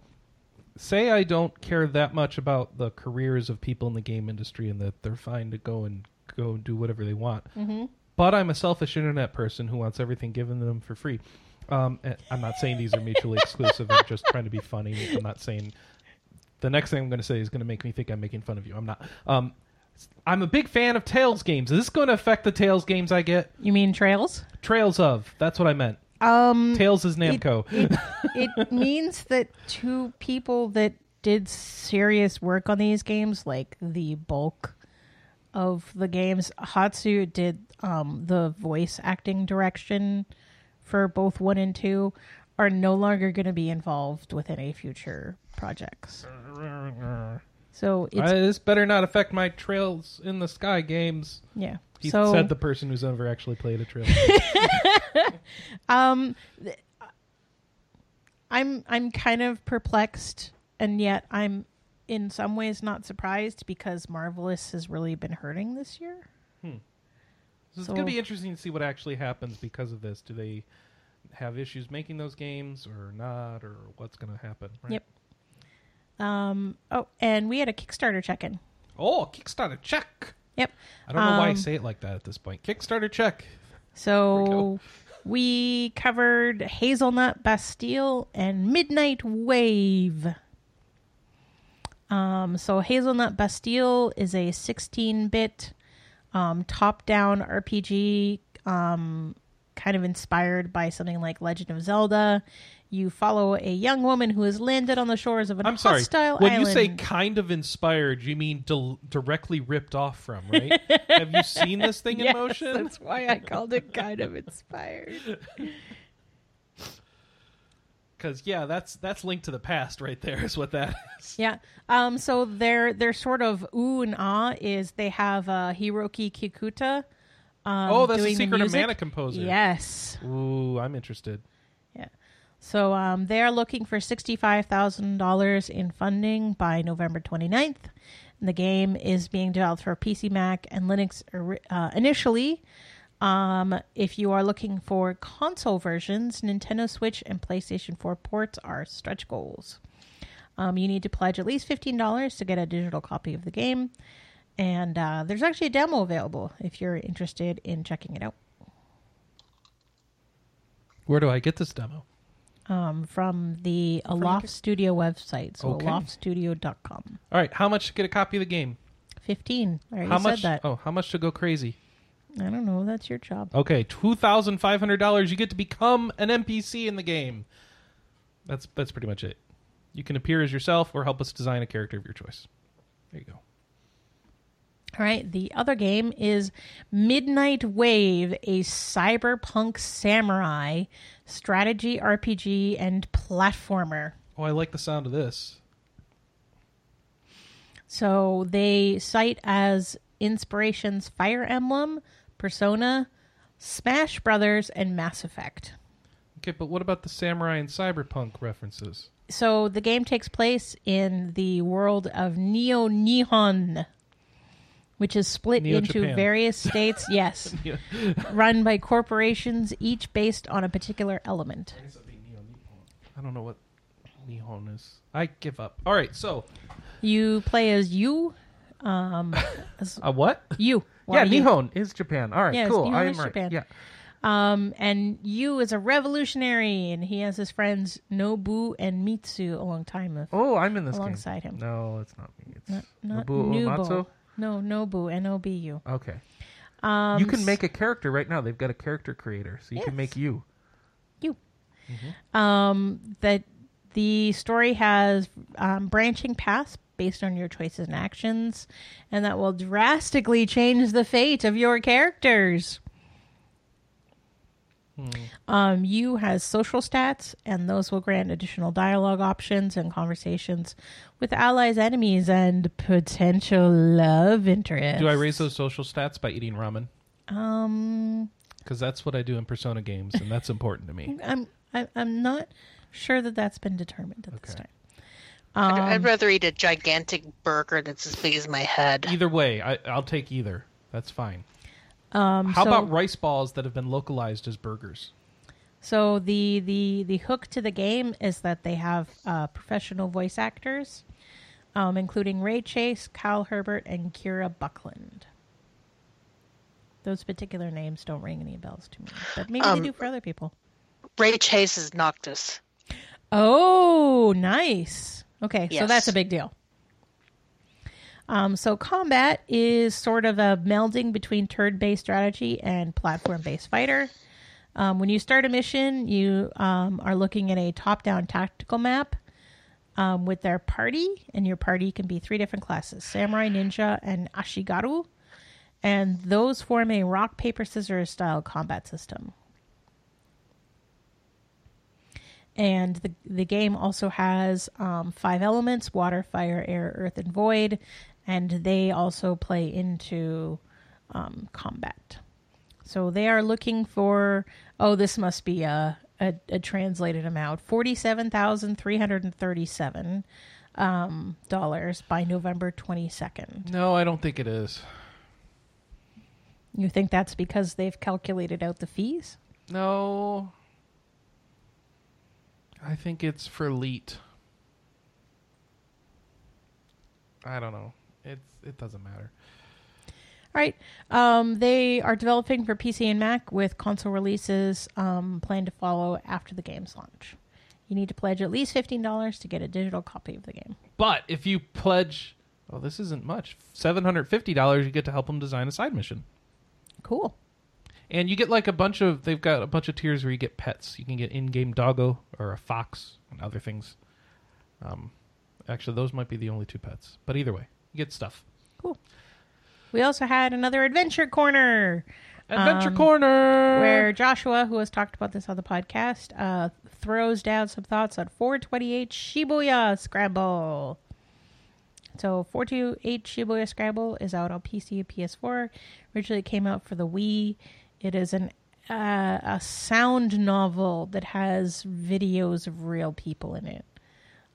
say I don't care that much about the careers of people in the game industry and that they're fine to go and go and do whatever they want. Mm-hmm. But I'm a selfish internet person who wants everything given to them for free. Um, I'm not saying these are mutually exclusive. I'm just trying to be funny. I'm not saying the next thing I'm going to say is going to make me think I'm making fun of you. I'm not. Um, I'm a big fan of Tails games. Is this going to affect the Tails games I get? you mean Trails? Trails of. That's what I meant. Um, Tails is Namco. it, it [LAUGHS] means that two people that did serious work on these games, like the bulk of the games, Hatsu did um, the voice acting direction for both one and two, are no longer going to be involved with any future projects. So it's Uh, this better not affect my Trails in the Sky games. yeah. He so said the person who's never actually played a Trails. [LAUGHS] Um, th- I'm I'm kind of perplexed, and yet I'm in some ways not surprised because Marvelous has really been hurting this year. So it's So- going to be interesting to see what actually happens because of this. Do they have issues making those games or not, or what's going to happen? Right? Yep. Um. Oh, and we had a Kickstarter check-in. Oh, Kickstarter check. Yep. I don't know why I Um, say it like that at this point. Kickstarter check. So we covered Hazelnut Bastille and Midnight Wave. Um, so Hazelnut Bastille is a 16-bit um, top-down RPG, um, kind of inspired by something like Legend of Zelda. You follow a young woman who has landed on the shores of an I'm sorry. hostile When island. you say kind of inspired, you mean del- directly ripped off from, right? [LAUGHS] have you seen this thing in motion? That's why I called it kind of inspired. [LAUGHS] Because yeah, that's that's Link to the Past right there. Is what that is. Yeah. Um. So their their sort of ooh and ah is they have uh, Hiroki Kikuta. Um, oh, that's the secret of mana composer. Yes. Ooh, I'm interested. So um, they are looking for sixty-five thousand dollars in funding by November 29th. And the game is being developed for PC, Mac, and Linux uh, initially. Um, if you are looking for console versions, Nintendo Switch and PlayStation 4 ports are stretch goals. Um, you need to pledge at least $15 to get a digital copy of the game. And uh, there's actually a demo available if you're interested in checking it out Where do I get this demo? Um, from the Aloft Studio website. So Okay. aloftstudio.com. All right, how much to get a copy of the game? Fifteen. I already How said much? that. Oh, how much to go crazy? I don't know. That's your job. Okay, two thousand five hundred dollars. You get to become an NPC in the game. That's that's pretty much it. You can appear as yourself or help us design a character of your choice. There you go. All right. The other game is Midnight Wave, a cyberpunk samurai strategy RPG and platformer. Oh, I like the sound of this. So they cite as inspirations Fire Emblem, Persona, Smash Brothers, and Mass Effect. Okay, but what about the samurai and cyberpunk references? So the game takes place in the world of Neo Nihon, which is split Neo into Japan. various states, [LAUGHS] yes, run by corporations, each based on a particular element. I don't know what Nihon is. I give up. All right, so You play as you, um, [LAUGHS] as a what? you. yeah, Well, you. Nihon is Japan. All right, Yes, cool. Nihon I am is right. Japan. Yeah. Um, and you is a revolutionary, and he has his friends Nobu and Mitsu a long time of Oh, I'm in this alongside game. him. No, it's not me. It's Not, not Nobuo Nubo. No, Nobu, N O B U. Okay. Um, you can make a character right now. They've got a character creator, so you can make you. you. Um, that the story has um, branching paths based on your choices and actions, and that will drastically change the fate of your characters. Um, you has social stats, and those will grant additional dialogue options and conversations with allies, enemies, and potential love interests. Do I raise those social stats by eating ramen? Um, Because that's what I do in Persona games, and that's important to me. [LAUGHS] I'm I, I'm not sure that that's been determined at this Okay. time. I'd, Um, I'd rather eat a gigantic burger that's as big as my head. Either way, I, I'll take either. That's fine. Um, How so, about rice balls that have been localized as burgers? so the the the hook to the game is that they have uh, professional voice actors, um, including Ray Chase, Kyle Herbert, and Kira Buckland. Those particular names don't ring any bells to me, but maybe Um, they do for other people. Ray Chase is Noctis. Oh, nice. Okay, so that's a big deal. Um, so combat is sort of a melding between turn-based strategy and platform-based fighter. Um, when you start a mission, you um, are looking at a top-down tactical map um, with their party, and your party can be three different classes: samurai, ninja, and ashigaru. And those form a rock paper scissors style combat system. And the the game also has um, five elements: water, fire, air, earth, and void, and they also play into um, combat. So they are looking for. Oh, this must be a a, a translated amount: forty-seven thousand three hundred and thirty-seven um, dollars by November twenty-second. No, I don't think it is. You think that's because they've calculated out the fees? No. I think it's for elite. I don't know. It's it doesn't matter. All right. Um, they are developing for PC and Mac with console releases um, planned to follow after the game's launch. You need to pledge at least $15 to get a digital copy of the game. But if you pledge, well, this isn't much. Seven hundred fifty dollars, you get to help them design a side mission, Cool. and you get like a bunch of. They've got a bunch of tiers where you get pets. You can get in-game doggo or a fox and other things. Um, actually, those might be the only two pets. But either way, get stuff. Cool. We also had another adventure corner Adventure Um, Corner, where Joshua, who has talked about this on the podcast, uh, throws down some thoughts on 428 Shibuya Scramble. So 428 Shibuya Scramble is out on PC and PS4. Originally it came out for the Wii. It is an uh, a sound novel that has videos of real people in it.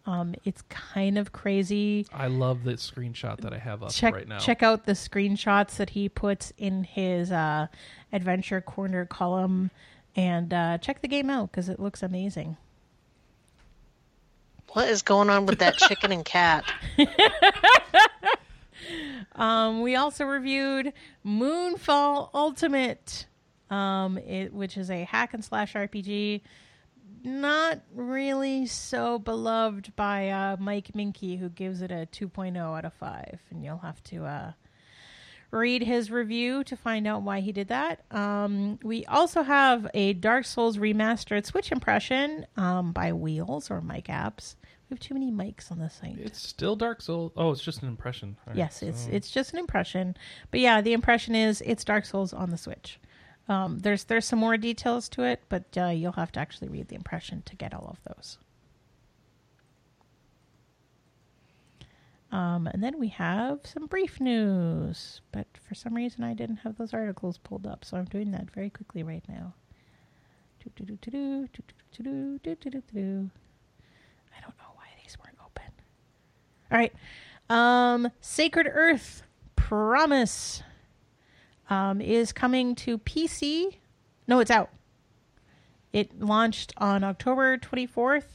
Um, it's kind of crazy. I love the screenshot that I have up check right now. check out the screenshots that he puts in his uh, adventure corner column and uh, check the game out because it looks amazing What is going on with that chicken and cat? [LAUGHS] um, we also reviewed moonfall ultimate um, it, which is a hack and slash rpg not really so beloved by uh, Mike Minky, who gives it a 2.0 out of 5. And you'll have to uh, read his review to find out why he did that. Um, we also have a Dark Souls remastered Switch impression um, by Wheels or Mike Apps. We have too many mics on the site. It's still Dark Souls. Oh, it's just an impression. Right, yes, it's so- it's just an impression, but yeah, the impression is it's Dark Souls on the Switch. Um, there's there's some more details to it, but uh, you'll have to actually read the impression to get all of those. Um, and then we have some brief news, but for some reason I didn't have those articles pulled up, so I'm doing that very quickly right now. I don't know why these weren't open. All right. Um, Sacred Earth Promise um, is coming to PC. No, it's out. It launched on October 24th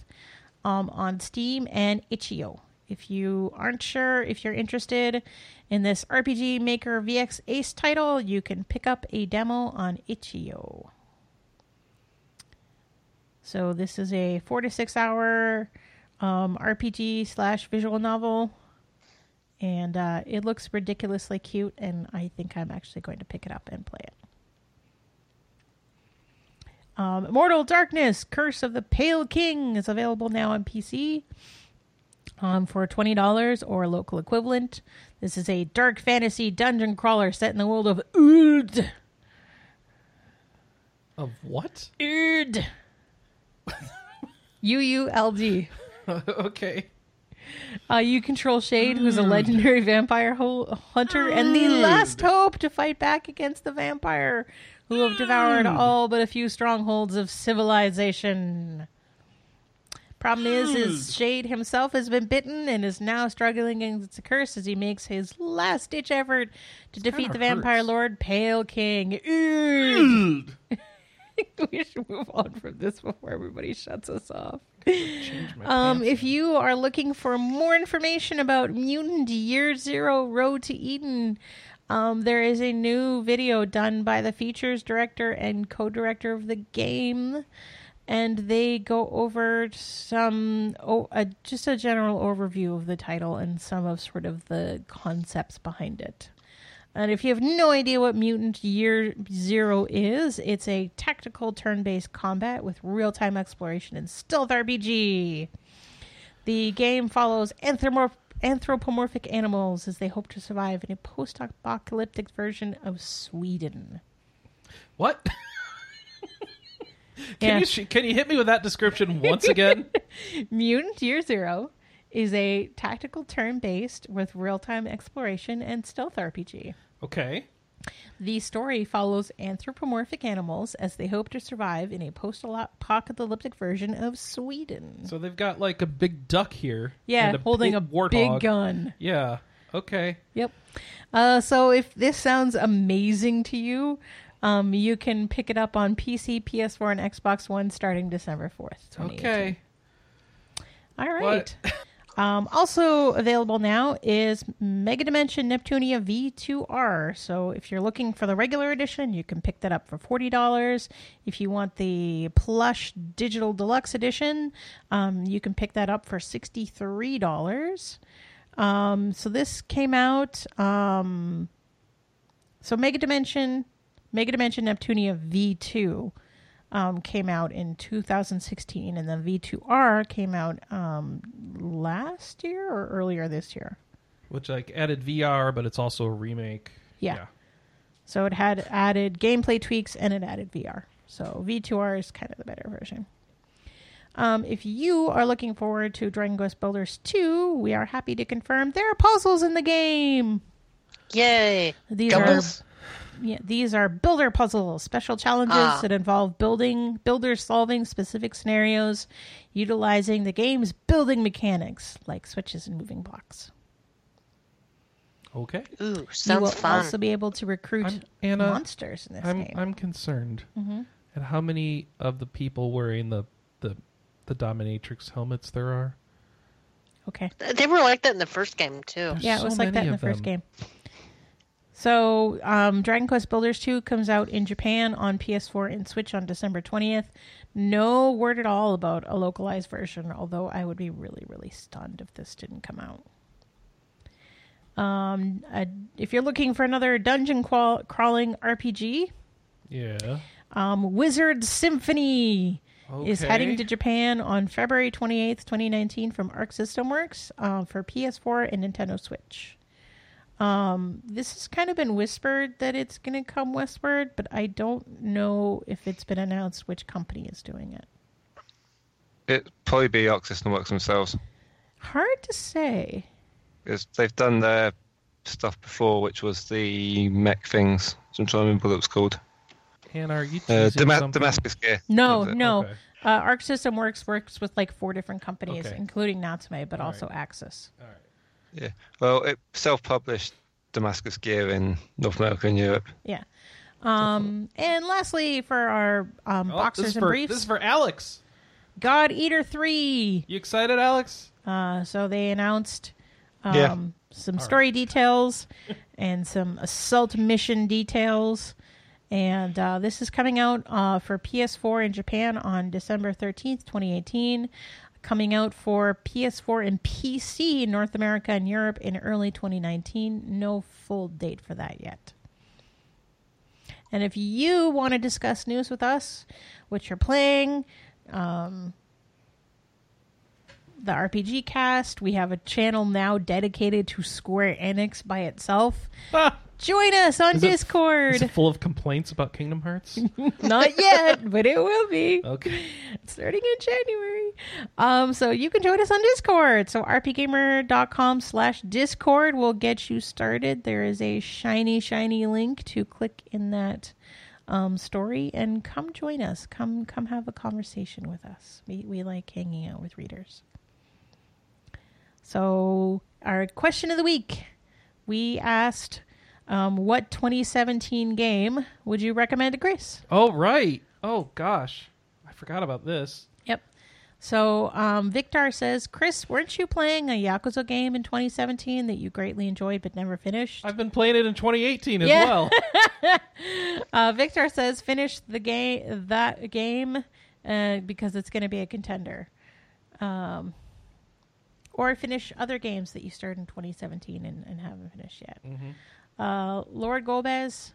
um, on Steam and itch.io. If you aren't sure if you're interested in this RPG Maker VX Ace title, you can pick up a demo on itch.io. So this is a four to six hour um, RPG slash visual novel, and uh, it looks ridiculously cute. And I think I'm actually going to pick it up and play it. Um, Immortal Darkness: Curse of the Pale King is available now on PC um, for twenty dollars or local equivalent. This is a dark fantasy dungeon crawler set in the world of Uld. Of what? Uld. [LAUGHS] U U L D. [LAUGHS] okay. [LAUGHS] Uh, you control Shade, who's a legendary vampire ho- hunter and the last hope to fight back against the vampire who have devoured all but a few strongholds of civilization. Problem is, is Shade himself has been bitten and is now struggling against the curse as he makes his last ditch effort to defeat the vampire hurts. lord Pale King. Ugh. [LAUGHS] we should move on from this before everybody shuts us off. Um, if you are looking for more information about Mutant Year Zero Road to Eden, um, there is a new video done by the features director and co-director of the game, and they go over some oh, a, just a general overview of the title and some of sort of the concepts behind it. And if you have no idea what Mutant Year Zero is, it's a tactical turn based combat with real time exploration and stealth RPG. The game follows anthropomorph- anthropomorphic animals as they hope to survive in a post apocalyptic version of Sweden. what? [LAUGHS] can Yeah. you can you hit me with that description once again? [LAUGHS] Mutant Year Zero is a tactical turn based with real time exploration and stealth RPG. Okay. The story follows anthropomorphic animals as they hope to survive in a post-apocalyptic version of Sweden. So they've got like a big duck here. yeah, and a holding big a warthog. big gun. Yeah. Okay. Yep. Uh, so if this sounds amazing to you, um, you can pick it up on PC, PS4, and Xbox One starting December 4th. Okay. All right. [LAUGHS] Um, also available now is Mega Dimension Neptunia V2R. So if you're looking for the regular edition, you can pick that up for forty dollars. If you want the plush digital deluxe edition, um, you can pick that up for sixty three dollars. Um, so this came out. Um, so Mega Dimension, Mega Dimension Neptunia V2 um, came out in 2016, and then V2R came out um, last year or earlier this year. Which like added VR, but it's also a remake. Yeah. So it had added gameplay tweaks and it added VR. So V2R is kind of the better version. Um, if you are looking forward to Dragon Quest Builders 2, we are happy to confirm there are puzzles in the game. Yay! These Gumbles? Are yeah, these are builder puzzles, special challenges Ah. that involve building builders solving specific scenarios utilizing the game's building mechanics like switches and moving blocks. Okay. Ooh, sounds you will fun. also be able to recruit I'm, Anna, monsters in this I'm game. I'm concerned. hmm at how many of the people wearing the the the dominatrix helmets there are. Okay. They were like that in the first game too. There's Yeah, it so was like that in the of first game. So, um, Dragon Quest Builders 2 comes out in Japan on PS4 and Switch on December 20th. No word at all about a localized version, although I would be really, really stunned if this didn't come out. Um, if you're looking for another dungeon qual- crawling RPG, Yeah. um, Wizard Symphony is heading to Japan on February 28th, 2019 from Arc System Works uh, for PS4 and Nintendo Switch. Um, this has kind of been whispered that it's going to come westward, but I don't know if it's been announced which company is doing it. It probably be Arc System Works themselves. Hard to say. Because they've done their stuff before, which was the mech things. So I'm trying to remember what it was called. Hannah, are you Uh, teasing Dama- Damascus Gear. No, no. Okay. Uh, Arc System Works works with like four different companies, Okay. including Natsume, but All also Aksys. All right. Yeah. Well, it self-published Damascus Gear in North America and Europe. Yeah. Um, and lastly, for our um, Oh, boxers this is and for, briefs, This is for Alex. God Eater 3. You excited, Alex? Uh, so they announced um, Yeah. some story details and some assault mission details. And uh, this is coming out uh, for PS4 in Japan on December 13th, 2018. Coming out for PS4 and PC in North America and Europe in early 2019. No full date for that yet. And if you want to discuss news with us, what you're playing, um, the RPG cast, we have a channel now dedicated to Square Enix by itself. Ah, Join us on Is Discord. is it full of complaints about Kingdom Hearts? [LAUGHS] Not yet, but it will be okay. Starting in January. Um, so you can join us on Discord. So rpgamer.com slash Discord will get you started. There is a shiny, shiny link to click in that um, story and come join us. Come come have a conversation with us. We we like hanging out with readers. So our question of the week. We asked um, what 2017 game would you recommend to Grace? Oh, right. Oh, gosh. Forgot about this. Yep. So um, Victor says, Chris, weren't you playing a Yakuza game in 2017 that you greatly enjoyed but never finished? I've been playing it in 2018 as Yeah. well. [LAUGHS] Uh, Victor says, finish the game that game uh, because it's going to be a contender. Um, or finish other games that you started in 2017 and, and haven't finished yet. Uh, Lord Gomez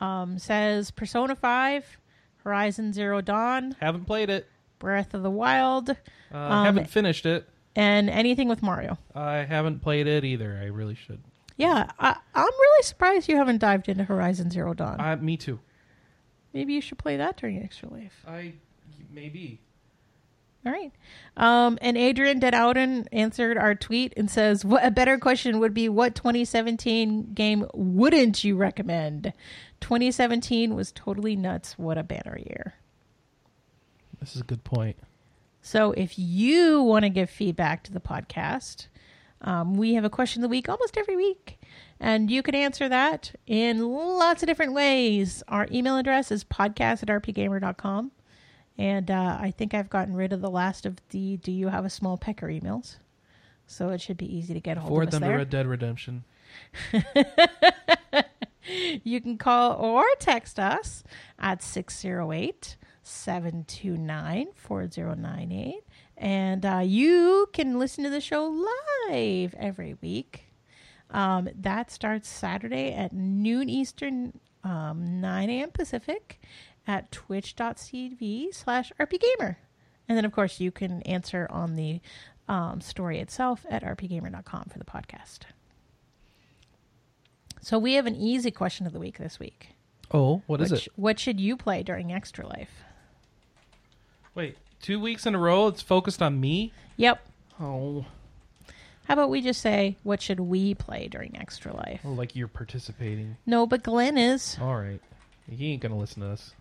um, says, Persona 5, Horizon Zero Dawn, haven't played it. Breath of the Wild, Uh, Um, haven't finished it. and anything with Mario. I haven't played it either. I really should. Yeah, I, I'm really surprised you haven't dived into Horizon Zero Dawn. Uh, me too. Maybe you should play that during Extra Life. I maybe. All right. Um, and Adrian Denowden answered our tweet and says, "What a better question would be: What 2017 game wouldn't you recommend? 2017 was totally nuts. What a banner year." This is a good point. So if you want to give feedback to the podcast, um, we have a question of the week almost every week. And you can answer that in lots of different ways. Our email address is podcast at rpgamer.com. And uh, I think I've gotten rid of the last of the do you have a small pecker emails. So it should be easy to get a hold Forward of us them to there. Red Dead Redemption. [LAUGHS] You can call or text us at 608 729 4098. And uh, you can listen to the show live every week. Um, that starts Saturday at noon Eastern, um, 9 a.m. Pacific at twitch.tv slash rpgamer. And then, of course, you can answer on the um, story itself at rpgamer.com for the podcast. So we have an easy question of the week this week. Oh, what is Which- it? What should you play during Extra Life? Wait, two weeks in a row. It's focused on me. Yep. Oh, How about we just say, what should we play during Extra Life? oh like you're participating. No, but Glenn is. All right. He ain't gonna listen to us.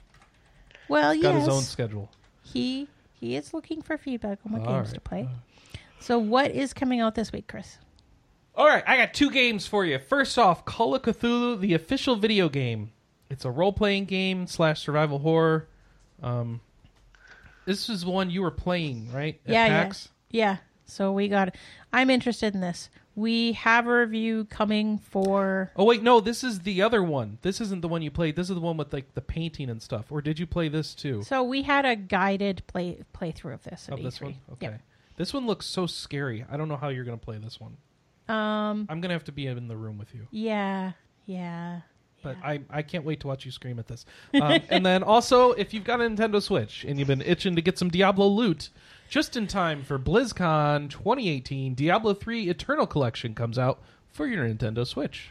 Well, yes. Got yes. his own schedule. He he is looking for feedback on what All games right. to play. So, what is coming out this week, Chris? All right, I got two games for you. First off, Call of Cthulhu, the official video game. It's a role-playing game slash survival horror. Um, this is one you were playing, right? At yeah, PAX? yeah, yeah. So we got. I'm interested in this. We have a review coming for. Oh wait, no, this is the other one. This isn't the one you played. This is the one with like the painting and stuff. Or did you play this too? So we had a guided play playthrough of this. Of this one? Okay. Yep. This one looks so scary. I don't know how you're gonna play this one. Um. I'm gonna have to be in the room with you. Yeah. Yeah. But yeah. I, I can't wait to watch you scream at this. Um, and then also, if you've got a Nintendo Switch and you've been itching to get some Diablo loot, just in time for BlizzCon 2018, Diablo 3 Eternal Collection comes out for your Nintendo Switch.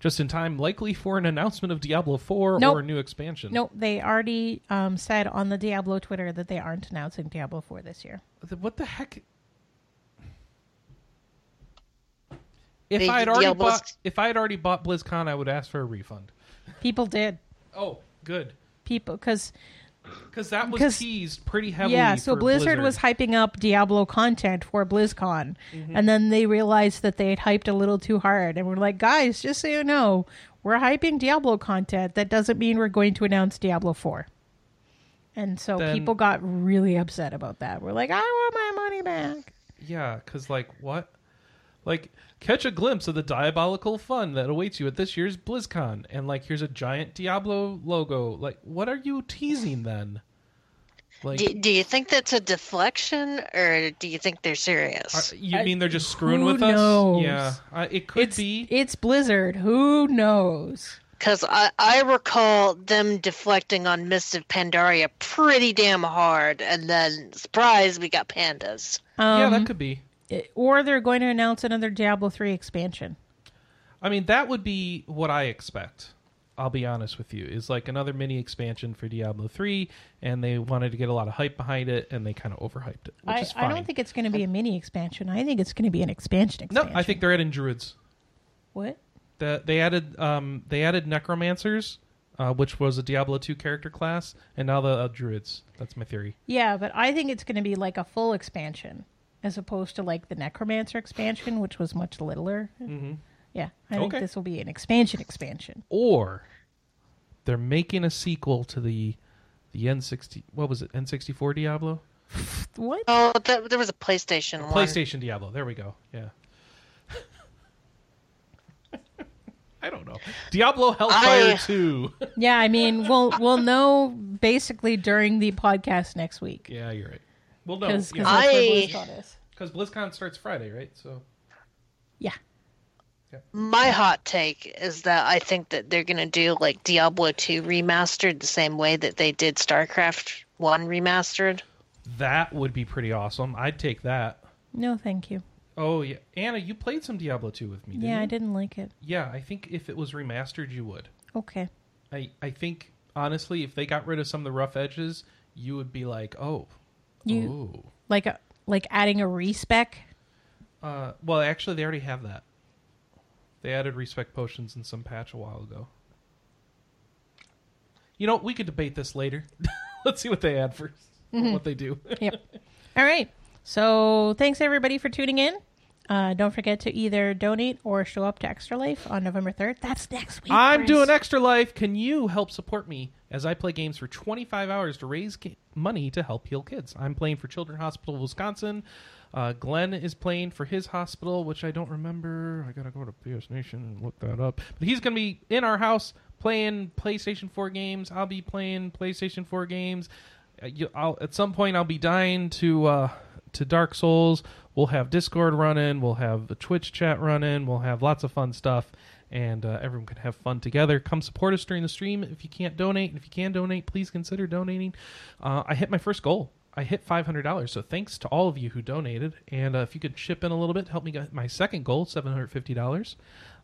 Just in time, likely for an announcement of Diablo 4 Nope. or a new expansion. No, they already um, said on the Diablo Twitter that they aren't announcing Diablo 4 this year. Th- What the heck? If The I had already Diablo's- bought, if I had already bought BlizzCon, I would ask for a refund. People did. Oh, good, People, because because that was teased pretty heavily. yeah, so Blizzard, Blizzard was hyping up Diablo content for BlizzCon, Mm-hmm. and then they realized that they had hyped a little too hard, and we're like, guys, just so you know, we're hyping Diablo content. That doesn't mean we're going to announce Diablo 4. And so Then- people got really upset about that. We're like, I want my money back. Yeah, because like what? Like catch a glimpse of the diabolical fun that awaits you at this year's BlizzCon, and like here's a giant Diablo logo. Like, what are you teasing then? Like, Do, do you think that's a deflection, or do you think they're serious? are- you I- mean they're just screwing who with us? knows? Yeah, uh, it could It's, be. it's Blizzard. Who knows? Because I, I recall them deflecting on Mist of Pandaria pretty damn hard, and then surprise, we got pandas. yeah, Um, that could be. Or they're going to announce another Diablo 3 expansion. I mean, that would be what I expect. I'll be honest with you. Is like another mini expansion for Diablo 3, and they wanted to get a lot of hype behind it, and they kind of overhyped it, which I, is fine. I don't think it's going to be a mini expansion. I think it's going to be an expansion no. I think they're adding druids. What? The, they added um, they added necromancers, uh, which was a Diablo 2 character class, and now the uh, druids. That's my theory. Yeah, but I think it's going to be like a full expansion as opposed to like the Necromancer expansion, which was much littler. Mm-hmm. Yeah, I think Okay. this will be an expansion expansion. Or they're making a sequel to the the N60. What was it? N64 Diablo. [LAUGHS] What? Oh, th- there was a PlayStation one. PlayStation Diablo. There we go. Yeah. [LAUGHS] I don't know. Diablo Hellfire I- 2. Yeah, I mean, we'll we'll know basically during the podcast next week yeah, you're right. Well, no, because because I- that's BlizzCon. BlizzCon starts Friday, right? So Yeah. My hot take is that I think that they're going to do like Diablo 2 remastered the same way that they did StarCraft 1 remastered. that would be pretty awesome. I'd take that. No, thank you. Oh yeah, Anna, you played some Diablo 2 with me, didn't Yeah, you? I didn't like it. Yeah, I think if it was remastered, you would. Okay. I I think honestly, if they got rid of some of the rough edges, you would be like, oh, You oh. like a like adding a respec. Uh, well, actually, they already have that. They added respec potions in some patch a while ago. You know, we could debate this later. [LAUGHS] Let's see what they add 1st What they do. Yep. All right. So thanks everybody for tuning in. Uh, don't forget to either donate or show up to Extra Life on November third. That's next week. I'm Chris. doing Extra Life. Can you help support me as I play games for 25 hours to raise money to help heal kids? I'm playing for Children's Hospital of Wisconsin. Uh, Glenn is playing for his hospital, which I don't remember. I gotta go to PS Nation and look that up. But he's gonna be in our house playing PlayStation 4 games. I'll be playing PlayStation 4 games. Uh, you, I'll, at some point, I'll be dying to uh, to Dark Souls. We'll have Discord running. We'll have the Twitch chat running. We'll have lots of fun stuff, and uh, everyone can have fun together. Come support us during the stream. If you can't donate, and if you can donate, please consider donating. Uh, I hit my first goal. I hit five hundred dollars. So thanks to all of you who donated, and uh, if you could chip in a little bit, help me get my second goal, seven hundred fifty dollars.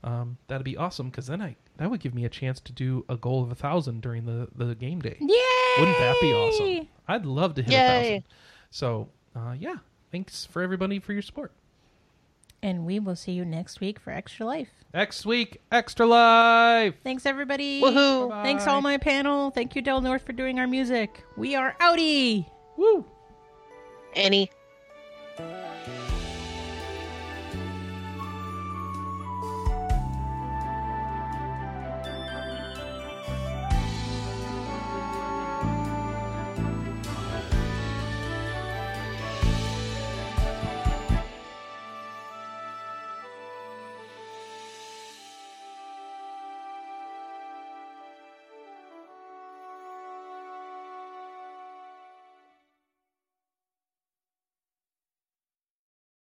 Um, that'd be awesome because then I that would give me a chance to do a goal of a thousand during the the game day. Yay! Wouldn't that be awesome? I'd love to hit a thousand. So uh, yeah, thanks for everybody for your support. And we will see you next week for Extra Life. Next week, extra life. Thanks everybody. Woohoo! Thanks all my panel. Thank you Del North for doing our music. We are outie. Woo. Any